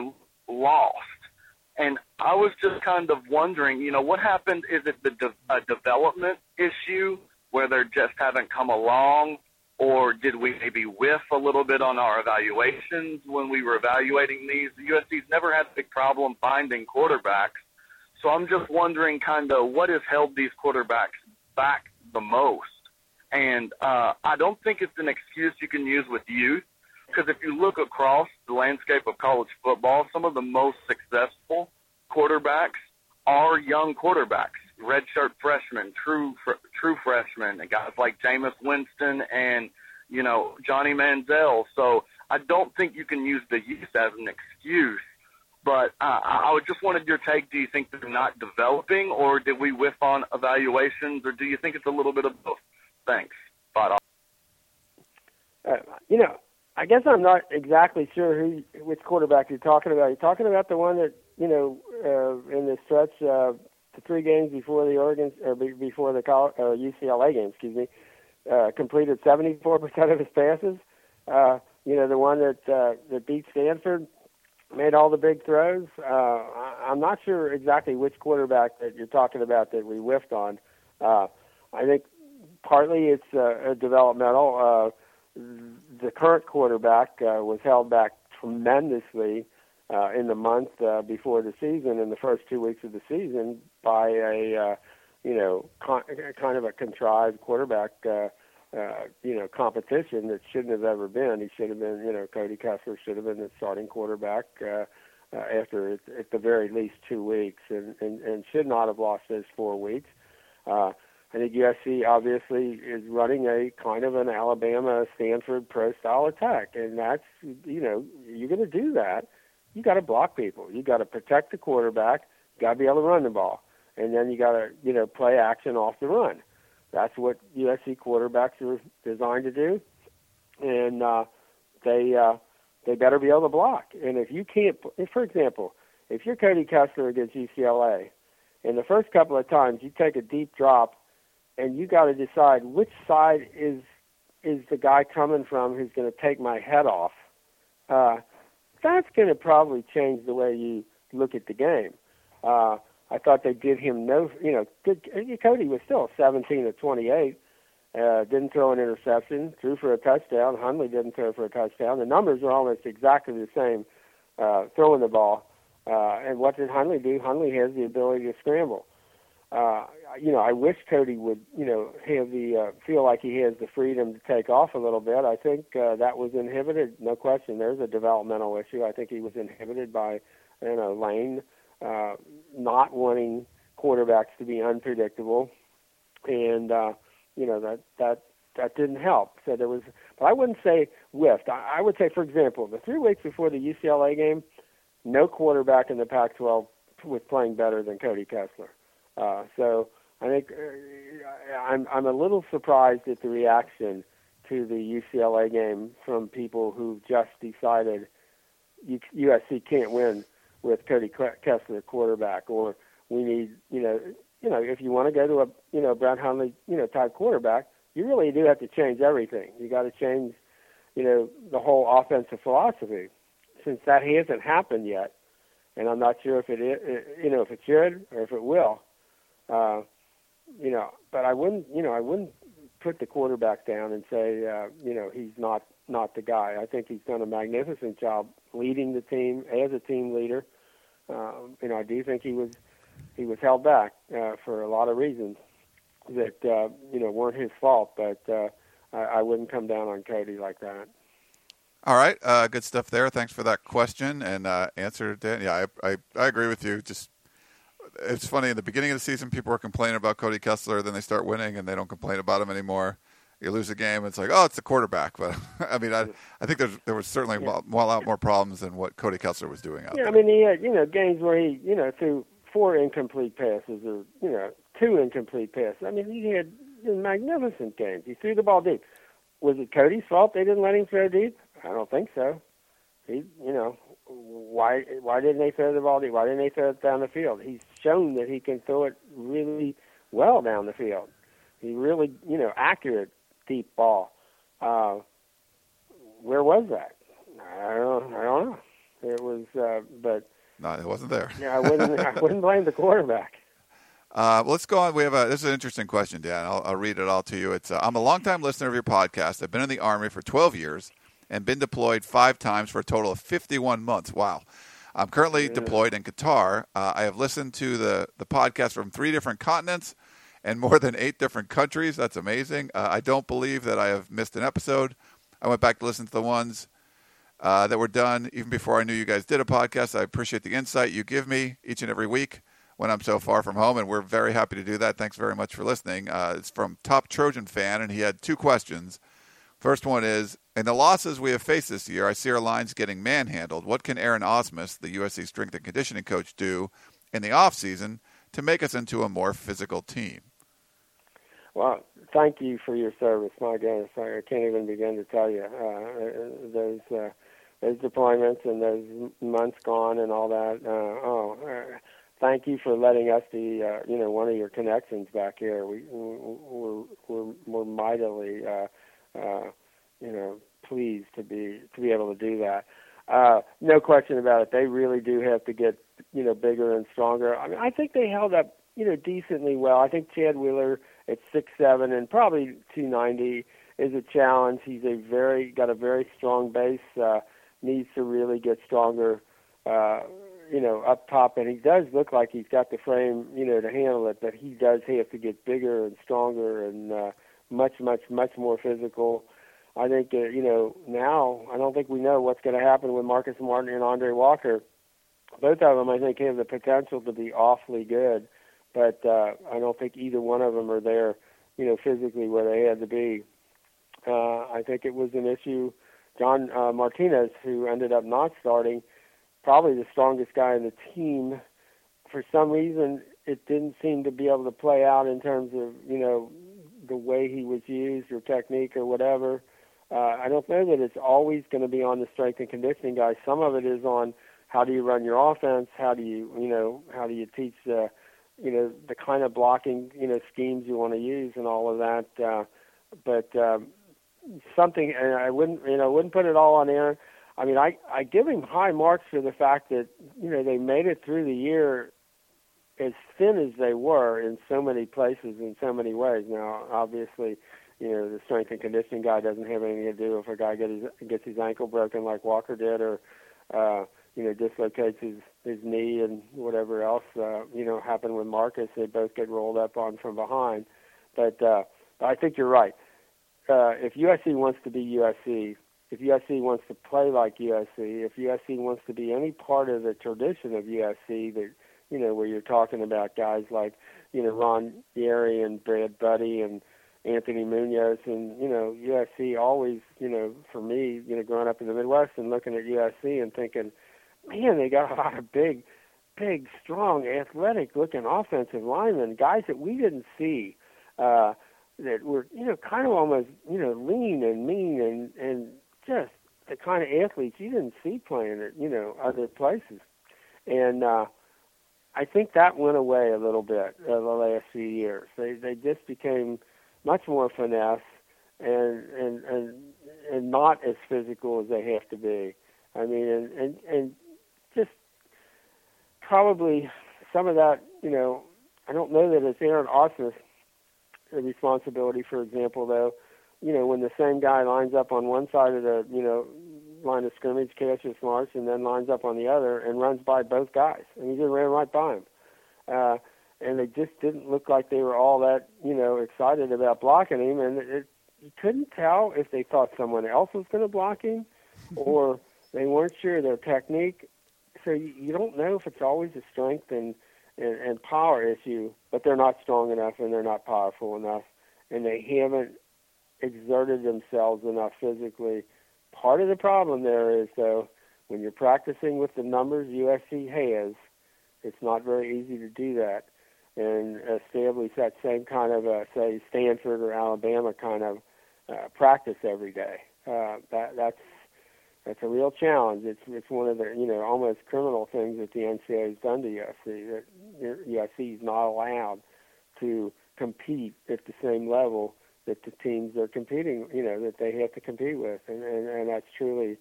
lost. And I was just kind of wondering, you know, what happened? Is it the de- a development issue where they just haven't come along? Or did we maybe whiff a little bit on our evaluations when we were evaluating these? The USC's never had a big problem finding quarterbacks. So I'm just wondering kind of what has held these quarterbacks back the most. And uh, I don't think it's an excuse you can use with youth because if you look across the landscape of college football, some of the most successful quarterbacks are young quarterbacks, redshirt freshmen, true fr- true freshmen, and guys like Jameis Winston and you know Johnny Manziel. So I don't think you can use the youth as an excuse. But uh, I just wanted your take. Do you think they're not developing, or did we whiff on evaluations, or do you think it's a little bit of both? Thanks. Bye. Uh, you know, I guess I'm not exactly sure who which quarterback you're talking about. You're talking about the one that you know uh, in the stretch, uh, the three games before the Oregon or before the college, uh, UCLA game, excuse me, uh, completed 74% of his passes. Uh, you know, the one that uh, that beat Stanford, made all the big throws. Uh, I'm not sure exactly which quarterback that you're talking about that we whiffed on. Uh, I think partly it's uh, a developmental. Uh, the current quarterback uh, was held back tremendously uh, in the month uh, before the season, in the first two weeks of the season, by a uh, you know con- kind of a contrived quarterback. Uh, uh, you know, competition that shouldn't have ever been. He should have been, you know, Cody Kessler should have been the starting quarterback uh, uh, after at, the very least two weeks, and, and and should not have lost those four weeks. Uh, I think USC obviously is running a kind of an Alabama Stanford pro style attack, and that's you know you're going to do that. You got to block people. You got to protect the quarterback. Got to be able to run the ball, and then you got to you know play action off the run. That's what USC quarterbacks are designed to do, and uh, they uh, they better be able to block. And if you can't, if, for example, if you're Cody Kessler against UCLA, and the first couple of times you take a deep drop and you got to decide which side is is the guy coming from who's going to take my head off. Uh, that's going to probably change the way you look at the game. Uh, I thought they did him no, you know, did, Cody was still 17 to 28. Uh, didn't throw an interception, threw for a touchdown. Hundley didn't throw for a touchdown. The numbers are almost exactly the same uh, throwing the ball. Uh, and what did Hundley do? Hundley has the ability to scramble uh, you know, I wish Cody would, you know, have the uh, feel like he has the freedom to take off a little bit. I think uh, that was inhibited, no question. There's a developmental issue. I think he was inhibited by, you know, Lane uh, not wanting quarterbacks to be unpredictable, and uh, you know that that that didn't help. So there was, but I wouldn't say whiffed. I, I would say, for example, the three weeks before the UCLA game, no quarterback in the Pac-12 was playing better than Cody Kessler. Uh, so I think uh, I'm I'm a little surprised at the reaction to the UCLA game from people who just decided USC can't win with Cody Kessler quarterback, or we need you know you know if you want to go to a you know Brett Hundley you know type quarterback, you really do have to change everything. You got to change you know the whole offensive philosophy. Since that hasn't happened yet, and I'm not sure if it is, you know if it should or if it will. Uh, you know, but I wouldn't, you know, I wouldn't put the quarterback down and say, uh, you know, he's not not the guy. I think he's done a magnificent job leading the team as a team leader. Um, you know, I do think he was he was held back uh, for a lot of reasons that uh, you know weren't his fault, but uh, I, I wouldn't come down on Cody like that. All right, uh, good stuff there. Thanks for that question and uh, answer, Dan. Yeah, I, I I agree with you. Just it's funny in the beginning of the season, people were complaining about Cody Kessler. Then they start winning, and they don't complain about him anymore. You lose a game, it's like, oh, it's the quarterback. But I mean, I, I think there was certainly yeah. a lot more problems than what Cody Kessler was doing out yeah, there. I mean, he had you know games where he you know threw four incomplete passes or you know two incomplete passes. I mean, he had magnificent games. He threw the ball deep. Was it Cody's fault they didn't let him throw deep? I don't think so. He, you know, why why didn't they throw the ball deep? Why didn't they throw it down the field? He's shown that he can throw it really well down the field. He really, you know, accurate deep ball. Uh, where was that? I don't, I don't know. It was, uh, but no, it wasn't there. yeah, I wouldn't, I wouldn't blame the quarterback. Uh, let's go on. We have a. This is an interesting question, Dan. I'll, I'll read it all to you. It's. Uh, I'm a longtime listener of your podcast. I've been in the army for 12 years and been deployed five times for a total of 51 months. Wow. I'm currently yeah. deployed in Qatar. Uh, I have listened to the, the podcast from three different continents and more than eight different countries. That's amazing. Uh, I don't believe that I have missed an episode. I went back to listen to the ones uh, that were done even before I knew you guys did a podcast. I appreciate the insight you give me each and every week when I'm so far from home, and we're very happy to do that. Thanks very much for listening. Uh, it's from Top Trojan Fan, and he had two questions. First one is In the losses we have faced this year, I see our lines getting manhandled. What can Aaron Ausmus, the USC strength and conditioning coach, do in the offseason to make us into a more physical team? Well, thank you for your service. My goodness, I can't even begin to tell you uh, those uh, those deployments and those months gone and all that. Uh, oh, uh, thank you for letting us be, uh, you know, one of your connections back here. We we're we're, we're mightily uh, you know, pleased to be to be able to do that. Uh, no question about it. They really do have to get you know bigger and stronger. I mean, I think they held up you know decently well. I think Chad Wheeler at six seven and probably two ninety is a challenge. He's a very got a very strong base. Uh, needs to really get stronger. Uh, you know, up top, and he does look like he's got the frame, you know, to handle it. But he does have to get bigger and stronger and uh, much, much, much more physical. I think uh, you know now. I don't think we know what's going to happen with Marcus Martin and Aundrey Walker. Both of them, I think, have the potential to be awfully good, but uh, I don't think either one of them are there, you know, physically where they had to be. Uh, I think it was an issue. John uh, Martinez, who ended up not starting, probably the strongest guy in the team. For some reason, it didn't seem to be able to play out in terms of you know the way he was used or technique or whatever. Uh, I don't know that it's always going to be on the strength and conditioning guys. Some of it is on how do you run your offense, how do you you know how do you teach the you know the kind of blocking you know schemes you want to use and all of that. Uh, but um, something, and I wouldn't you know wouldn't put it all on Aaron. I mean, I I give him high marks for the fact that you know they made it through the year as thin as they were in so many places in so many ways. Now, obviously, you know the strength and conditioning guy doesn't have anything to do if a guy gets his gets his ankle broken like Walker did, or uh, you know dislocates his his knee and whatever else uh, you know happened with Marcus. They both get rolled up on from behind. But uh, I think you're right. Uh, if USC wants to be USC, if USC wants to play like USC, if USC wants to be any part of the tradition of USC that you know, where you're talking about guys like, you know, Ron Yary and Brad Budde and, Anthony Munoz, and you know USC always, you know, for me, you know, growing up in the Midwest and looking at USC and thinking, man, they got a lot of big, big, strong, athletic-looking offensive linemen, guys that we didn't see. Uh, that were you know kind of almost you know lean and mean and and just the kind of athletes you didn't see playing at you know other places, and uh, I think that went away a little bit uh, the last few years. They they just became much more finesse and and and and not as physical as they have to be. I mean, and and and just probably some of that, you know, I don't know that it's Aaron the responsibility, for example, though, you know, when the same guy lines up on one side of the, you know, line of scrimmage, catches marks, and then lines up on the other and runs by both guys. And he just ran right by him. Uh, and they just didn't look like they were all that, you know, excited about blocking him. And it, you couldn't tell if they thought someone else was going to block him or they weren't sure of their technique. So you, you don't know if it's always a strength and – and, and power issue, but they're not strong enough and they're not powerful enough, and they haven't exerted themselves enough physically. Part of the problem there is though, when you're practicing with the numbers USC has, it's not very easy to do that and establish that same kind of, uh, say, Stanford or Alabama kind of uh, practice every day. Uh, that that's that's a real challenge. It's it's one of the you know almost criminal things that the NCAA has done to USC. That USC is not allowed to compete at the same level that the teams are competing. You know that they have to compete with, and and, and that's truly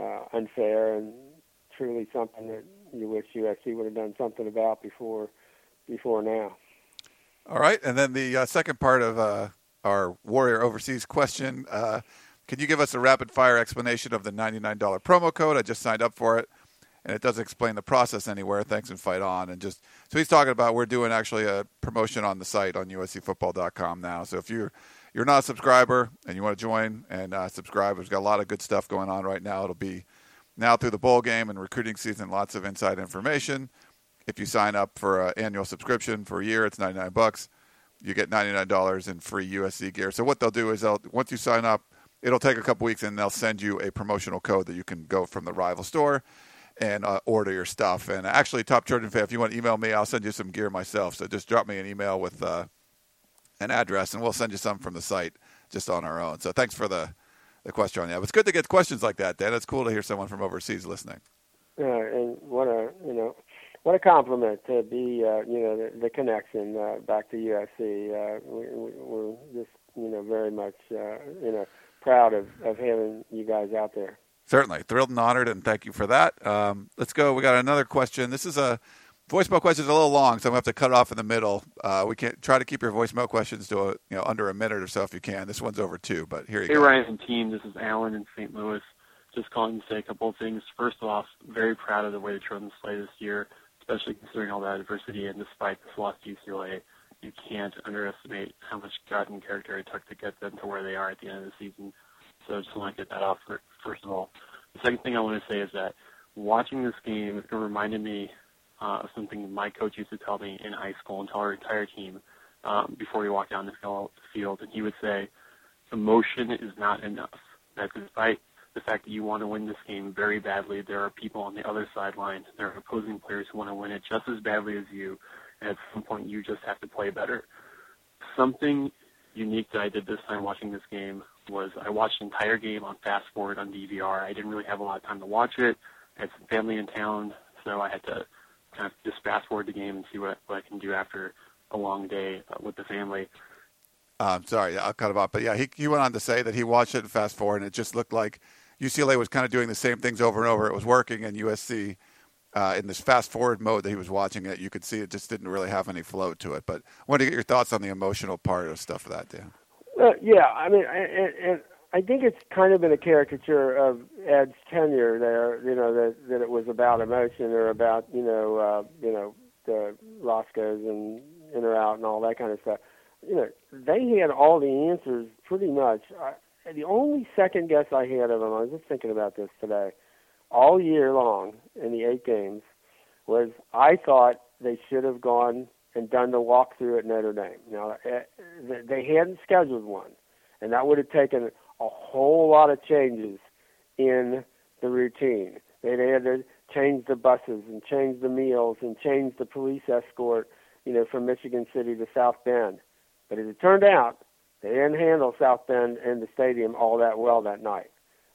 uh, unfair and truly something that you wish USC would have done something about before before now. All right, and then the uh, second part of uh, our Warrior Overseas question. Uh, can you give us a rapid fire explanation of the $99 promo code? I just signed up for it, and it doesn't explain the process anywhere. Thanks and fight on. And just so he's talking about we're doing actually a promotion on the site on USCFootball.com now. So if you're you're not a subscriber and you want to join and uh, subscribe, we've got a lot of good stuff going on right now. It'll be now through the bowl game and recruiting season, lots of inside information. If you sign up for an annual subscription for a year, it's 99 bucks. You get $99 in free USC gear. So what they'll do is they'll once you sign up, it'll take a couple weeks and they'll send you a promotional code that you can go from the rival store and uh, order your stuff. And actually, Top Trojan fan, if you want to email me, I'll send you some gear myself. So just drop me an email with uh, an address, and we'll send you some from the site just on our own. So thanks for the the question on that. It's good to get questions like that, Dan. It's cool to hear someone from overseas listening. Yeah, and what a you know what a compliment to be uh, you know the, the connection uh, back to USC. Uh, we, we're just you know very much uh, you know proud of, of having you guys out there. Certainly. Thrilled and honored, and thank you for that. Um, let's go. We got another question. This is a voicemail question is a little long, so I'm going to have to cut it off in the middle. Uh, we can try to keep your voicemail questions to a, you know under a minute or so if you can. This one's over two, but here you hey, go. Hey, Ryan and team. This is Alan in St. Louis. Just calling to say a couple of things. First off, very proud of the way the Trojans play this year, especially considering all that adversity and despite this loss to UCLA you can't underestimate how much gut and character it took to get them to where they are at the end of the season. So I just want to get that off for, first of all. The second thing I want to say is that watching this game, it reminded me uh, of something my coach used to tell me in high school and tell our entire team um, before we walked down the field. And he would say, emotion is not enough. That despite the fact that you want to win this game very badly, there are people on the other sideline, there are opposing players who want to win it just as badly as you at some point you just have to play better. Something unique that I did this time watching this game was I watched the entire game on fast forward on DVR. I didn't really have a lot of time to watch it. I had some family in town, so I had to kind of just fast forward the game and see what, what I can do after a long day uh, with the family. Um, sorry, I'll cut him off. But yeah, he, he went on to say that he watched it and fast forward, and it just looked like UCLA was kind of doing the same things over and over. It was working, and USC uh, in this fast forward mode that he was watching it, you could see it just didn't really have any flow to it. But I want to get your thoughts on the emotional part of stuff of that, Dan. Uh, yeah, I mean, and, and I think it's kind of been a caricature of Ed's tenure there. You know that that it was about emotion or about you know uh, you know the Roscoe's and in or out and all that kind of stuff. You know, they had all the answers pretty much. I, the only second guess I had of them, I was just thinking about this today all year long in the eight games was I thought they should have gone and done the walkthrough at Notre Dame. Now eh, they hadn't scheduled one, and that would have taken a whole lot of changes in the routine. They'd had to change the buses and change the meals and change the police escort, you know, from Michigan City to South Bend. But as it turned out, they didn't handle South Bend and the stadium all that well that night.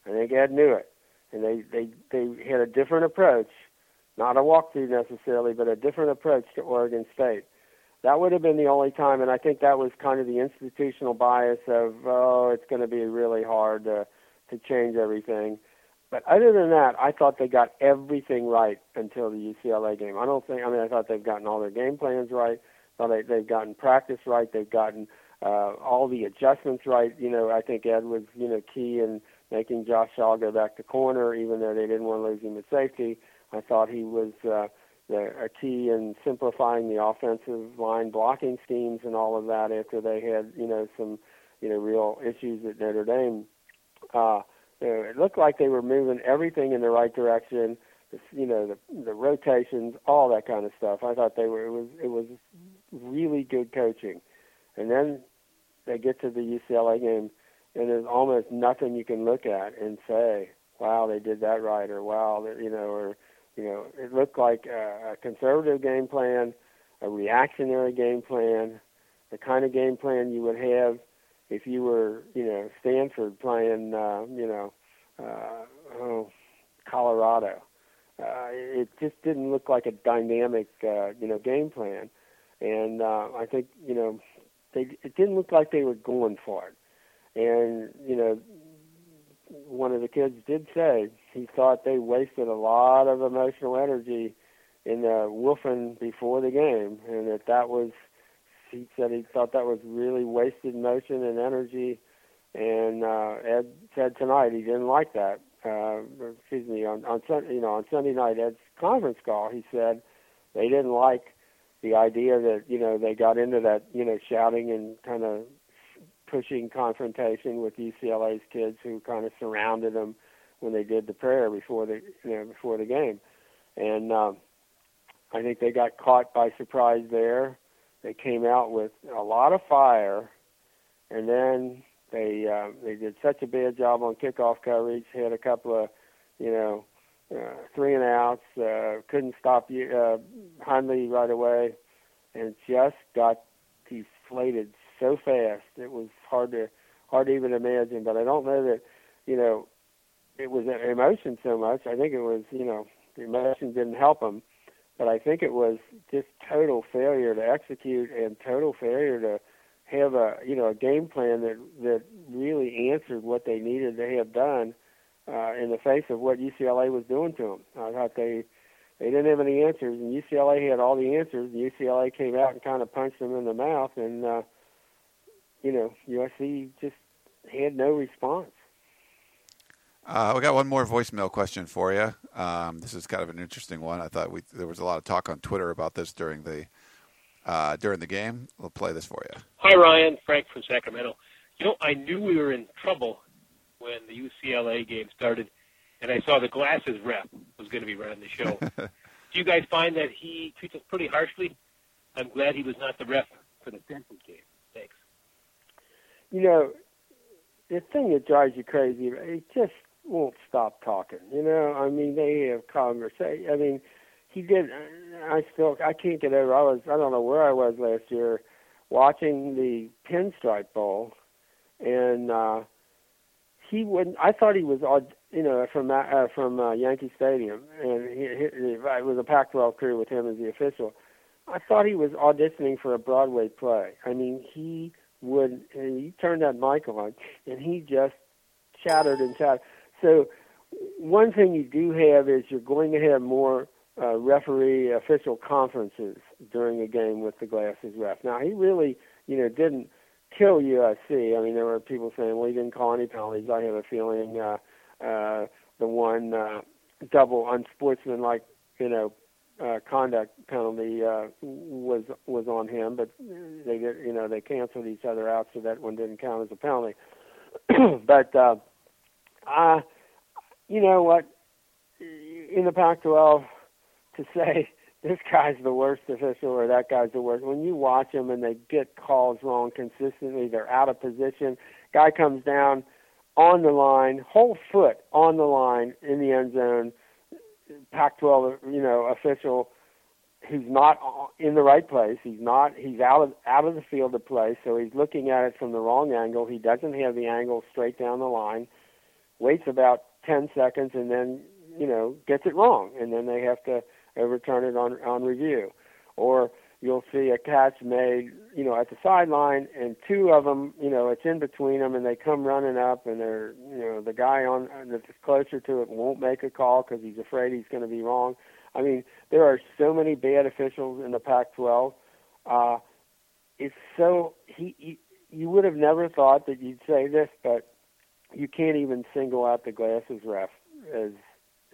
I think Ed knew it, and they they they had a different approach, not a walkthrough necessarily, but a different approach to Oregon State. That would have been the only time, and I think that was kind of the institutional bias of oh, it's going to be really hard to to change everything. But other than that, I thought they got everything right until the UCLA game. I don't think. I mean, I thought they've gotten all their game plans right. Thought they, they've gotten practice right. They've gotten uh, all the adjustments right. You know, I think Ed was you know key in making Josh Shaw go back to corner, even though they didn't want to lose him at safety. I thought he was uh, the, a key in simplifying the offensive line blocking schemes and all of that after they had you know some you know real issues at Notre Dame. Uh, you know, it looked like they were moving everything in the right direction. You know, the the rotations, all that kind of stuff. I thought they were. It was it was really good coaching. And then they get to the UCLA game, and there's almost nothing you can look at and say, "Wow, they did that right," or "Wow, you know," or you know, it looked like a, a conservative game plan, a reactionary game plan, the kind of game plan you would have if you were, you know, Stanford playing, uh, you know, uh, oh, Colorado. Uh, it just didn't look like a dynamic, uh, you know, game plan, and uh, I think, you know, they it didn't look like they were going for it. And you know, one of the kids did say he thought they wasted a lot of emotional energy in the woofing before the game, and that that was he said he thought that was really wasted motion and energy. And uh, Ed said tonight he didn't like that. Uh, excuse me, on on you know on Sunday night Ed's conference call, he said they didn't like the idea that you know they got into that you know shouting and kind of pushing confrontation with UCLA's kids who kind of surrounded them when they did the prayer before the you know before the game, and um, I think they got caught by surprise there. They came out with a lot of fire, and then they uh, they did such a bad job on kickoff coverage. Had a couple of you know uh, three and outs. Uh, couldn't stop uh, Hundley right away, and just got deflated so fast. It was hard to hard to even imagine. But I don't know that you know it was emotion so much. I think it was you know the emotion didn't help him but I think it was just total failure to execute and total failure to have a you know a game plan that that really answered what they needed to have done uh, in the face of what UCLA was doing to them. I thought they they didn't have any answers, and UCLA had all the answers. And UCLA came out and kind of punched them in the mouth, and uh, you know USC just had no response. Uh, we got one more voicemail question for you. Um, this is kind of an interesting one. I thought we, there was a lot of talk on Twitter about this during the uh, during the game. We'll play this for you. Hi, Ryan. Frank from Sacramento. You know, I knew we were in trouble when the UCLA game started, and I saw the glasses rep was going to be running the show. Do you guys find that he treats us pretty harshly? I'm glad he was not the ref for the Stanford game. Thanks. You know, the thing that drives you crazy, it just won't stop talking. You know, I mean, they have conversation. I mean, he did. I still, I can't get over. I was, I don't know where I was last year, watching the Pinstripe Bowl, and uh, he wouldn't. I thought he was, you know, from uh, from uh, Yankee Stadium, and he, he, it was a Pac-12 crew with him as the official. I thought he was auditioning for a Broadway play. I mean, he would. He turned that mic on, and he just chattered and chattered. So one thing you do have is you're going to have more uh, referee official conferences during a game with the glasses ref. Now he really, you know, didn't kill USC. I mean, there were people saying, well, he didn't call any penalties. I have a feeling uh, uh, the one uh, double unsportsmanlike, you know, uh, conduct penalty uh, was was on him, but they did, you know, they canceled each other out, so that one didn't count as a penalty. but uh, uh, you know what? In the Pac-12, to say this guy's the worst official or that guy's the worst. When you watch them and they get calls wrong consistently, they're out of position. Guy comes down on the line, whole foot on the line in the end zone. Pac-12, you know, official who's not in the right place. He's not. He's out of out of the field of play, so he's looking at it from the wrong angle. He doesn't have the angle straight down the line. Waits about ten seconds and then you know gets it wrong, and then they have to overturn it on on review. Or you'll see a catch made, you know, at the sideline, and two of them, you know, it's in between them, and they come running up, and they're, you know, the guy on that's closer to it won't make a call because he's afraid he's going to be wrong. I mean, there are so many bad officials in the Pac-12. Uh, it's so he, he you would have never thought that you'd say this, but you can't even single out the glasses ref as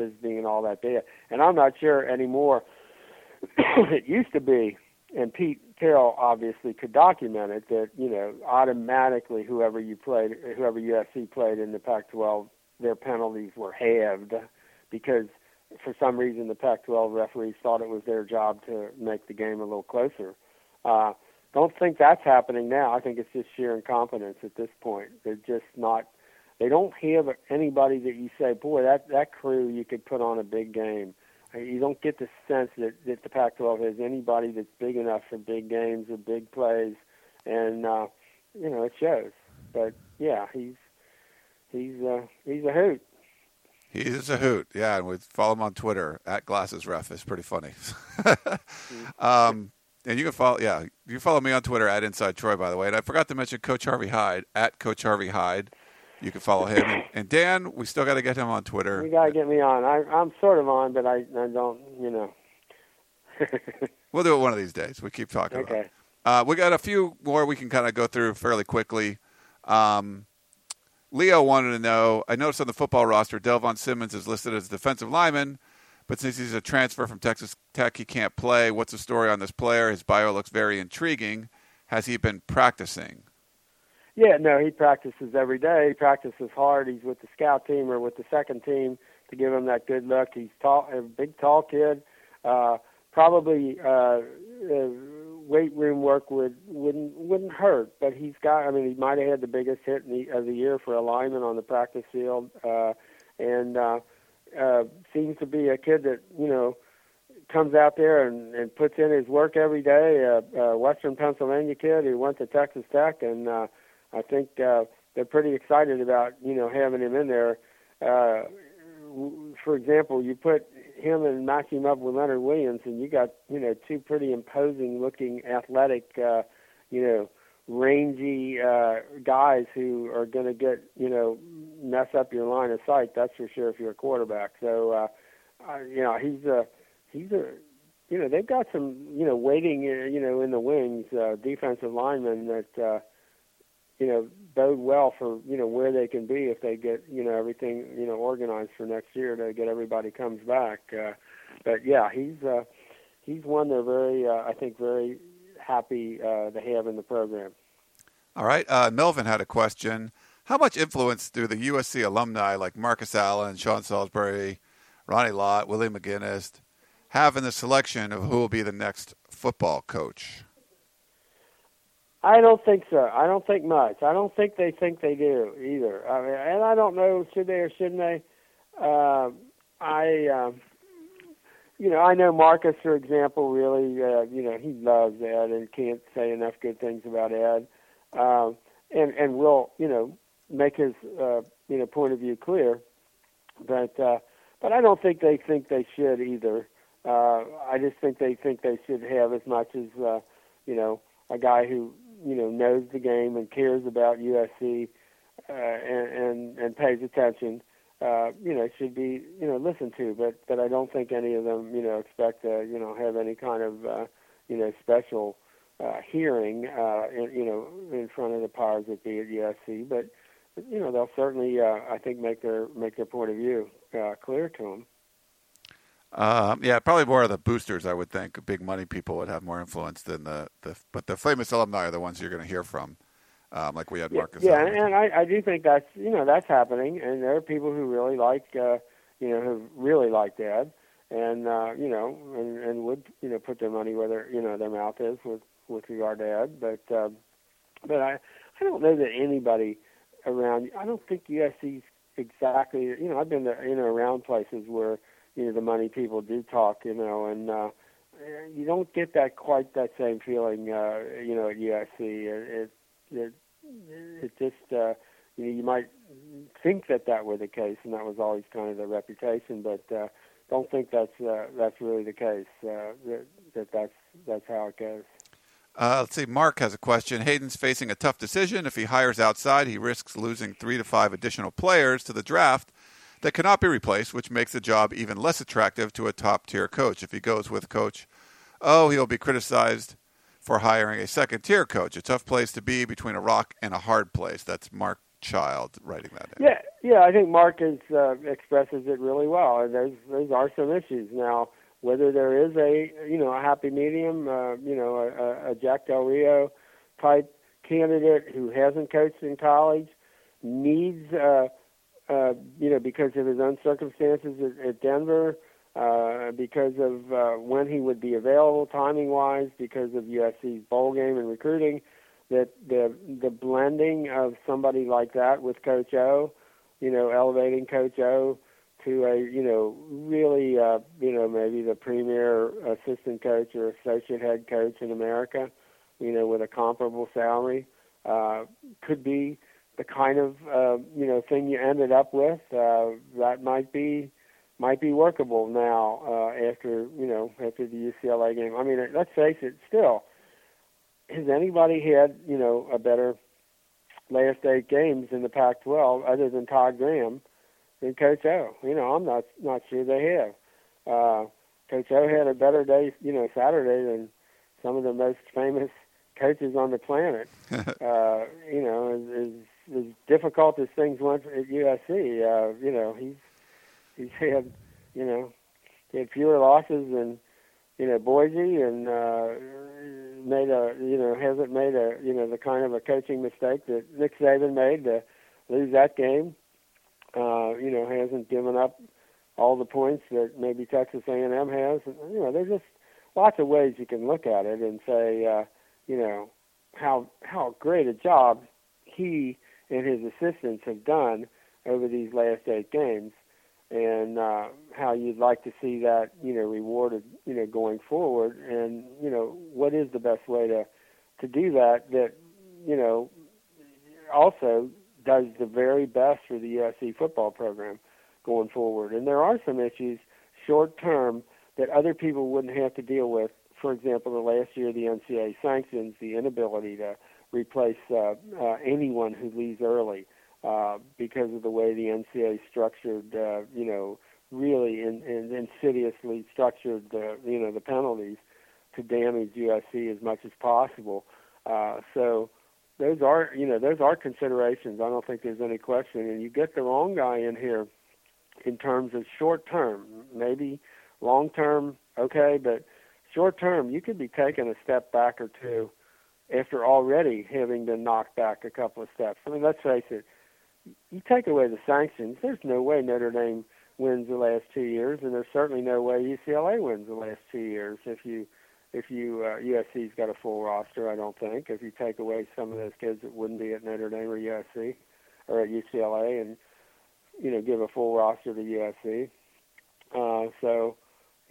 as being all that bad. And I'm not sure anymore. it used to be, and Pete Carroll obviously could document it that you know automatically whoever you played, whoever USC played in the Pac-12, their penalties were halved because for some reason the Pac-12 referees thought it was their job to make the game a little closer. Uh, don't think that's happening now. I think it's just sheer incompetence at this point. They're just not. They don't have anybody that you say, boy, that that crew you could put on a big game. You don't get the sense that that the Pac-12 has anybody that's big enough for big games or big plays, and uh, you know it shows. But yeah, he's he's uh, he's a hoot. He is a hoot, yeah. And we follow him on Twitter at Glasses Ref. It's pretty funny. um, and you can follow, yeah, you follow me on Twitter at Inside Troy, by the way. And I forgot to mention Coach Harvey Hyde at Coach Harvey Hyde. You can follow him. And, and Dan, we still got to get him on Twitter. You got to get me on. I, I'm sort of on, but I, I don't, you know. we'll do it one of these days. We keep talking. Okay. Uh, we got a few more we can kind of go through fairly quickly. Um, Leo wanted to know I noticed on the football roster, Delvon Simmons is listed as defensive lineman, but since he's a transfer from Texas Tech, he can't play. What's the story on this player? His bio looks very intriguing. Has he been practicing? Yeah, no, he practices every day. He practices hard. He's with the scout team or with the second team to give him that good look. He's tall, a big, tall kid. Uh, probably uh, uh, weight room work would wouldn't wouldn't hurt. But he's got. I mean, he might have had the biggest hit in the, of the year for alignment on the practice field, uh, and uh, uh, seems to be a kid that you know comes out there and, and puts in his work every day. Uh, uh, Western Pennsylvania kid who went to Texas Tech, and uh, I think uh, they're pretty excited about you know having him in there. Uh, for example, you put him and match him up with Leonard Williams, and you got you know two pretty imposing looking, athletic, uh, you know, rangy uh, guys who are going to get you know mess up your line of sight. That's for sure if you're a quarterback. So uh, uh, you know he's a he's a you know they've got some you know waiting uh, you know in the wings uh, defensive linemen that. Uh, you know bode well for you know where they can be if they get you know everything you know organized for next year to get everybody comes back. Uh, but yeah, he's uh, he's one they're very uh, I think very happy uh, to have in the program. All right, uh, Melvin had a question. How much influence do the USC alumni like Marcus Allen, Sean Salisbury, Ronnie Lott, Willie McGinest have in the selection of who will be the next football coach? I don't think so. I don't think much. I don't think they think they do either. I mean, and I don't know should they or shouldn't they. Uh, I, uh, you know, I know Marcus, for example. Really, uh, you know, he loves Ed and can't say enough good things about Ed, um, and and will, you know, make his, uh, you know, point of view clear. But uh, but I don't think they think they should either. Uh, I just think they think they should have as much as, uh, you know, a guy who you know knows the game and cares about USC uh, and, and and pays attention, uh, you know, should be you know listened to. But but I don't think any of them you know expect to you know have any kind of uh, you know special uh, hearing uh, in, you know in front of the powers that be at USC. But you know they'll certainly uh, I think make their make their point of view uh, clear to them. Um, yeah, probably more of the boosters. I would think big money people would have more influence than the, the but the famous alumni are the ones you're going to hear from, um, like we had Marcus. Yeah, yeah and I, I do think that's you know that's happening, and there are people who really like uh, you know who really like Dad, and uh, you know, and, and would you know put their money where their you know their mouth is with with regard to Ed. But uh, but I I don't know that anybody around. I don't think USC's exactly. You know, I've been to, you know around places where you know the money people do talk. You know, and uh, you don't get that quite that same feeling. Uh, you know, at USC, it it it, it just. Uh, you know, you might think that that were the case, and that was always kind of the reputation, but uh, don't think that's uh, that's really the case. Uh, that, that that's that's how it goes. Uh, let's see. Mark has a question. Haden's facing a tough decision. If he hires outside, he risks losing three to five additional players to the draft that cannot be replaced, which makes the job even less attractive to a top tier coach. If he goes with coach, oh, he'll be criticized for hiring a second tier coach. A tough place to be between a rock and a hard place. That's Mark Child writing that in. Yeah, yeah. I think Mark is, uh, expresses it really well. There's there's are some issues now whether there is a you know a happy medium, uh, you know a, a Jack Del Rio type candidate who hasn't coached in college needs uh, uh, you know because of his own circumstances at, at Denver, uh, because of uh, when he would be available timing wise, because of USC's bowl game and recruiting, that the the blending of somebody like that with Coach O, you know elevating Coach O to a you know really uh, you know maybe the premier assistant coach or associate head coach in America, you know with a comparable salary, uh, could be the kind of uh, you know thing you ended up with. Uh, that might be might be workable now uh, after you know after the UCLA game. I mean, let's face it, still has anybody had you know a better last eight games in the Pac-12 other than Todd Graham? than Coach O. You know, I'm not not sure they have. Uh, Coach O had a better day, you know, Saturday than some of the most famous coaches on the planet. uh, you know, as, as, as difficult as things went at USC, uh, you know, he's he's had, you know, he had fewer losses than you know Boise, and uh, made a you know hasn't made a you know the kind of a coaching mistake that Nick Saban made to lose that game uh, you know, hasn't given up all the points that maybe Texas A&M has. You know, there's just lots of ways you can look at it and say, uh, you know, how how great a job he and his assistants have done over these last eight games, and uh, how you'd like to see that, you know, rewarded, you know, going forward. And you know, what is the best way to to do that? That you know, also does the very best for the USC football program going forward. And there are some issues short term that other people wouldn't have to deal with. For example, the last year the NCAA sanctions the inability to replace uh, uh, anyone who leaves early uh, because of the way the NCAA structured, uh, you know, really in, in, insidiously structured, the, you know, the penalties to damage USC as much as possible. Uh, so those are you know those are considerations. I don't think there's any question. And you get the wrong guy in here in terms of short term, maybe long term, okay, but short term you could be taking a step back or two after already having been knocked back a couple of steps. I mean, let's face it. You take away the sanctions, there's no way Notre Dame wins the last two years, and there's certainly no way UCLA wins the last two years if you if you uh, USC's got a full roster, I don't think. If you take away some of those kids that wouldn't be at Notre Dame or USC or at UCLA, and you know give a full roster to USC, uh, so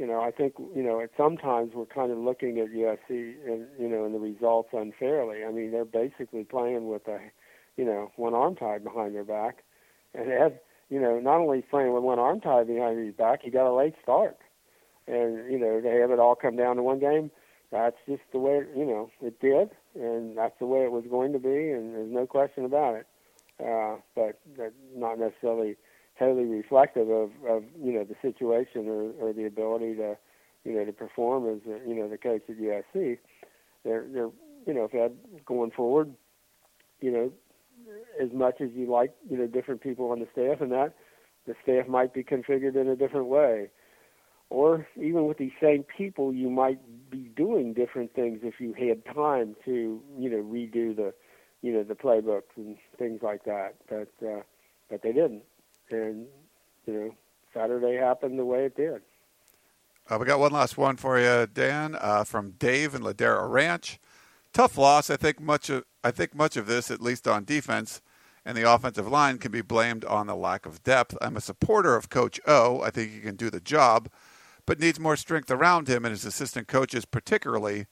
you know I think you know at sometimes we're kind of looking at USC and you know and the results unfairly. I mean they're basically playing with a you know one arm tied behind their back, and Ed you know not only playing with one arm tied behind his back, he got a late start. And you know to have it all come down to one game, that's just the way you know it did, and that's the way it was going to be, and there's no question about it. Uh, but that's not necessarily totally reflective of, of you know the situation or, or the ability to you know to perform as a, you know the coach at USC. They're they're you know if had going forward, you know as much as you like you know different people on the staff and that the staff might be configured in a different way or even with these same people, you might be doing different things if you had time to, you know, redo the, you know, the playbooks and things like that. But uh, but they didn't, and you know, Saturday happened the way it did. Uh, we got one last one for you, Dan, uh, from Dave in Ladera Ranch. Tough loss. I think much of I think much of this, at least on defense and the offensive line, can be blamed on the lack of depth. I'm a supporter of Coach O. I think he can do the job, but needs more strength around him and his assistant coaches, particularly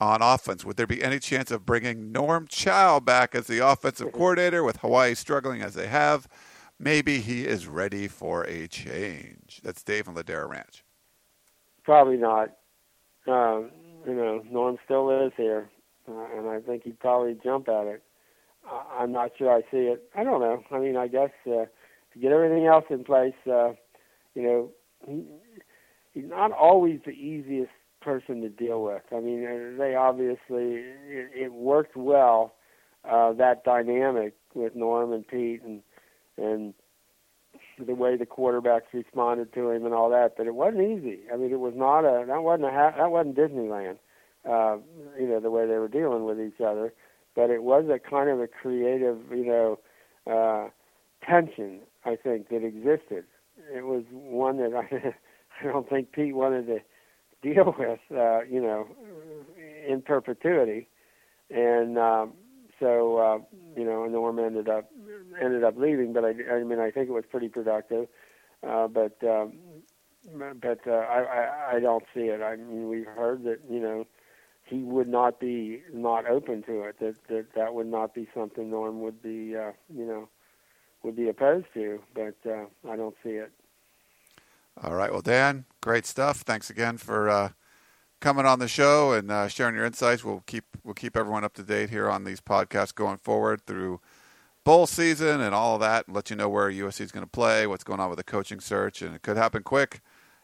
on offense. Would there be any chance of bringing Norm Chow back as the offensive coordinator with Hawaii struggling as they have? Maybe he is ready for a change. That's Dave in Ladera Ranch. Probably not. Um, you know, Norm still lives here, uh, and I think he'd probably jump at it. Uh, I'm not sure I see it. I don't know. I mean, I guess uh, to get everything else in place, uh, you know, he, he's not always the easiest person to deal with. I mean, uh, they obviously it, it worked well uh, that dynamic with Norm and Pete and and the way the quarterbacks responded to him and all that. But it wasn't easy. I mean, it was not a that wasn't a ha- that wasn't Disneyland. Uh, you know the way they were dealing with each other, but it was a kind of a creative, you know, uh, tension I think that existed. It was one that I I don't think Pete wanted to deal with, uh, you know, in perpetuity, and um, so uh, you know, Norm ended up ended up leaving. But I, I mean, I think it was pretty productive. Uh, but um, but uh, I, I I don't see it. I mean, we've heard that you know he would not be not open to it. That that that would not be something Norm would be uh, you know would be opposed to. But uh, I don't see it. All right. Well, Dan, great stuff. Thanks again for uh, coming on the show and uh, sharing your insights. We'll keep we'll keep everyone up to date here on these podcasts going forward through bowl season and all of that, and let you know where USC is going to play, what's going on with the coaching search, and it could happen quick.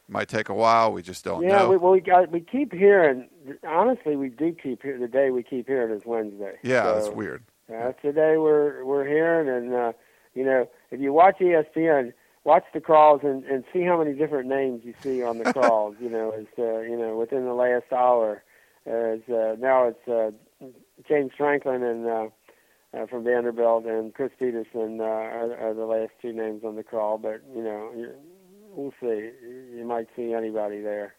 It might take a while. We just don't yeah, know. we, well, we got we keep hearing. Honestly, we do keep hearing. The day we keep hearing is Wednesday. yeah, so, that's weird. That's the day we're we're hearing, and uh, you know, if you watch ESPN, watch the crawls and, and see how many different names you see on the crawls. you know, as uh, you know, within the last hour, as uh, now it's uh, James Franklin and uh, uh, from Vanderbilt and Chris Petersen uh, are, are the last two names on the crawl. But you know, you, we'll see. You might see anybody there.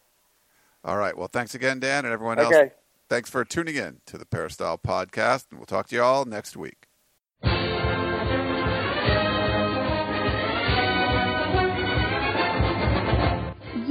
All right. Well, thanks again, Dan, and everyone Okay. else. Thanks for tuning in to the Peristyle Podcast, and we'll talk to you all next week.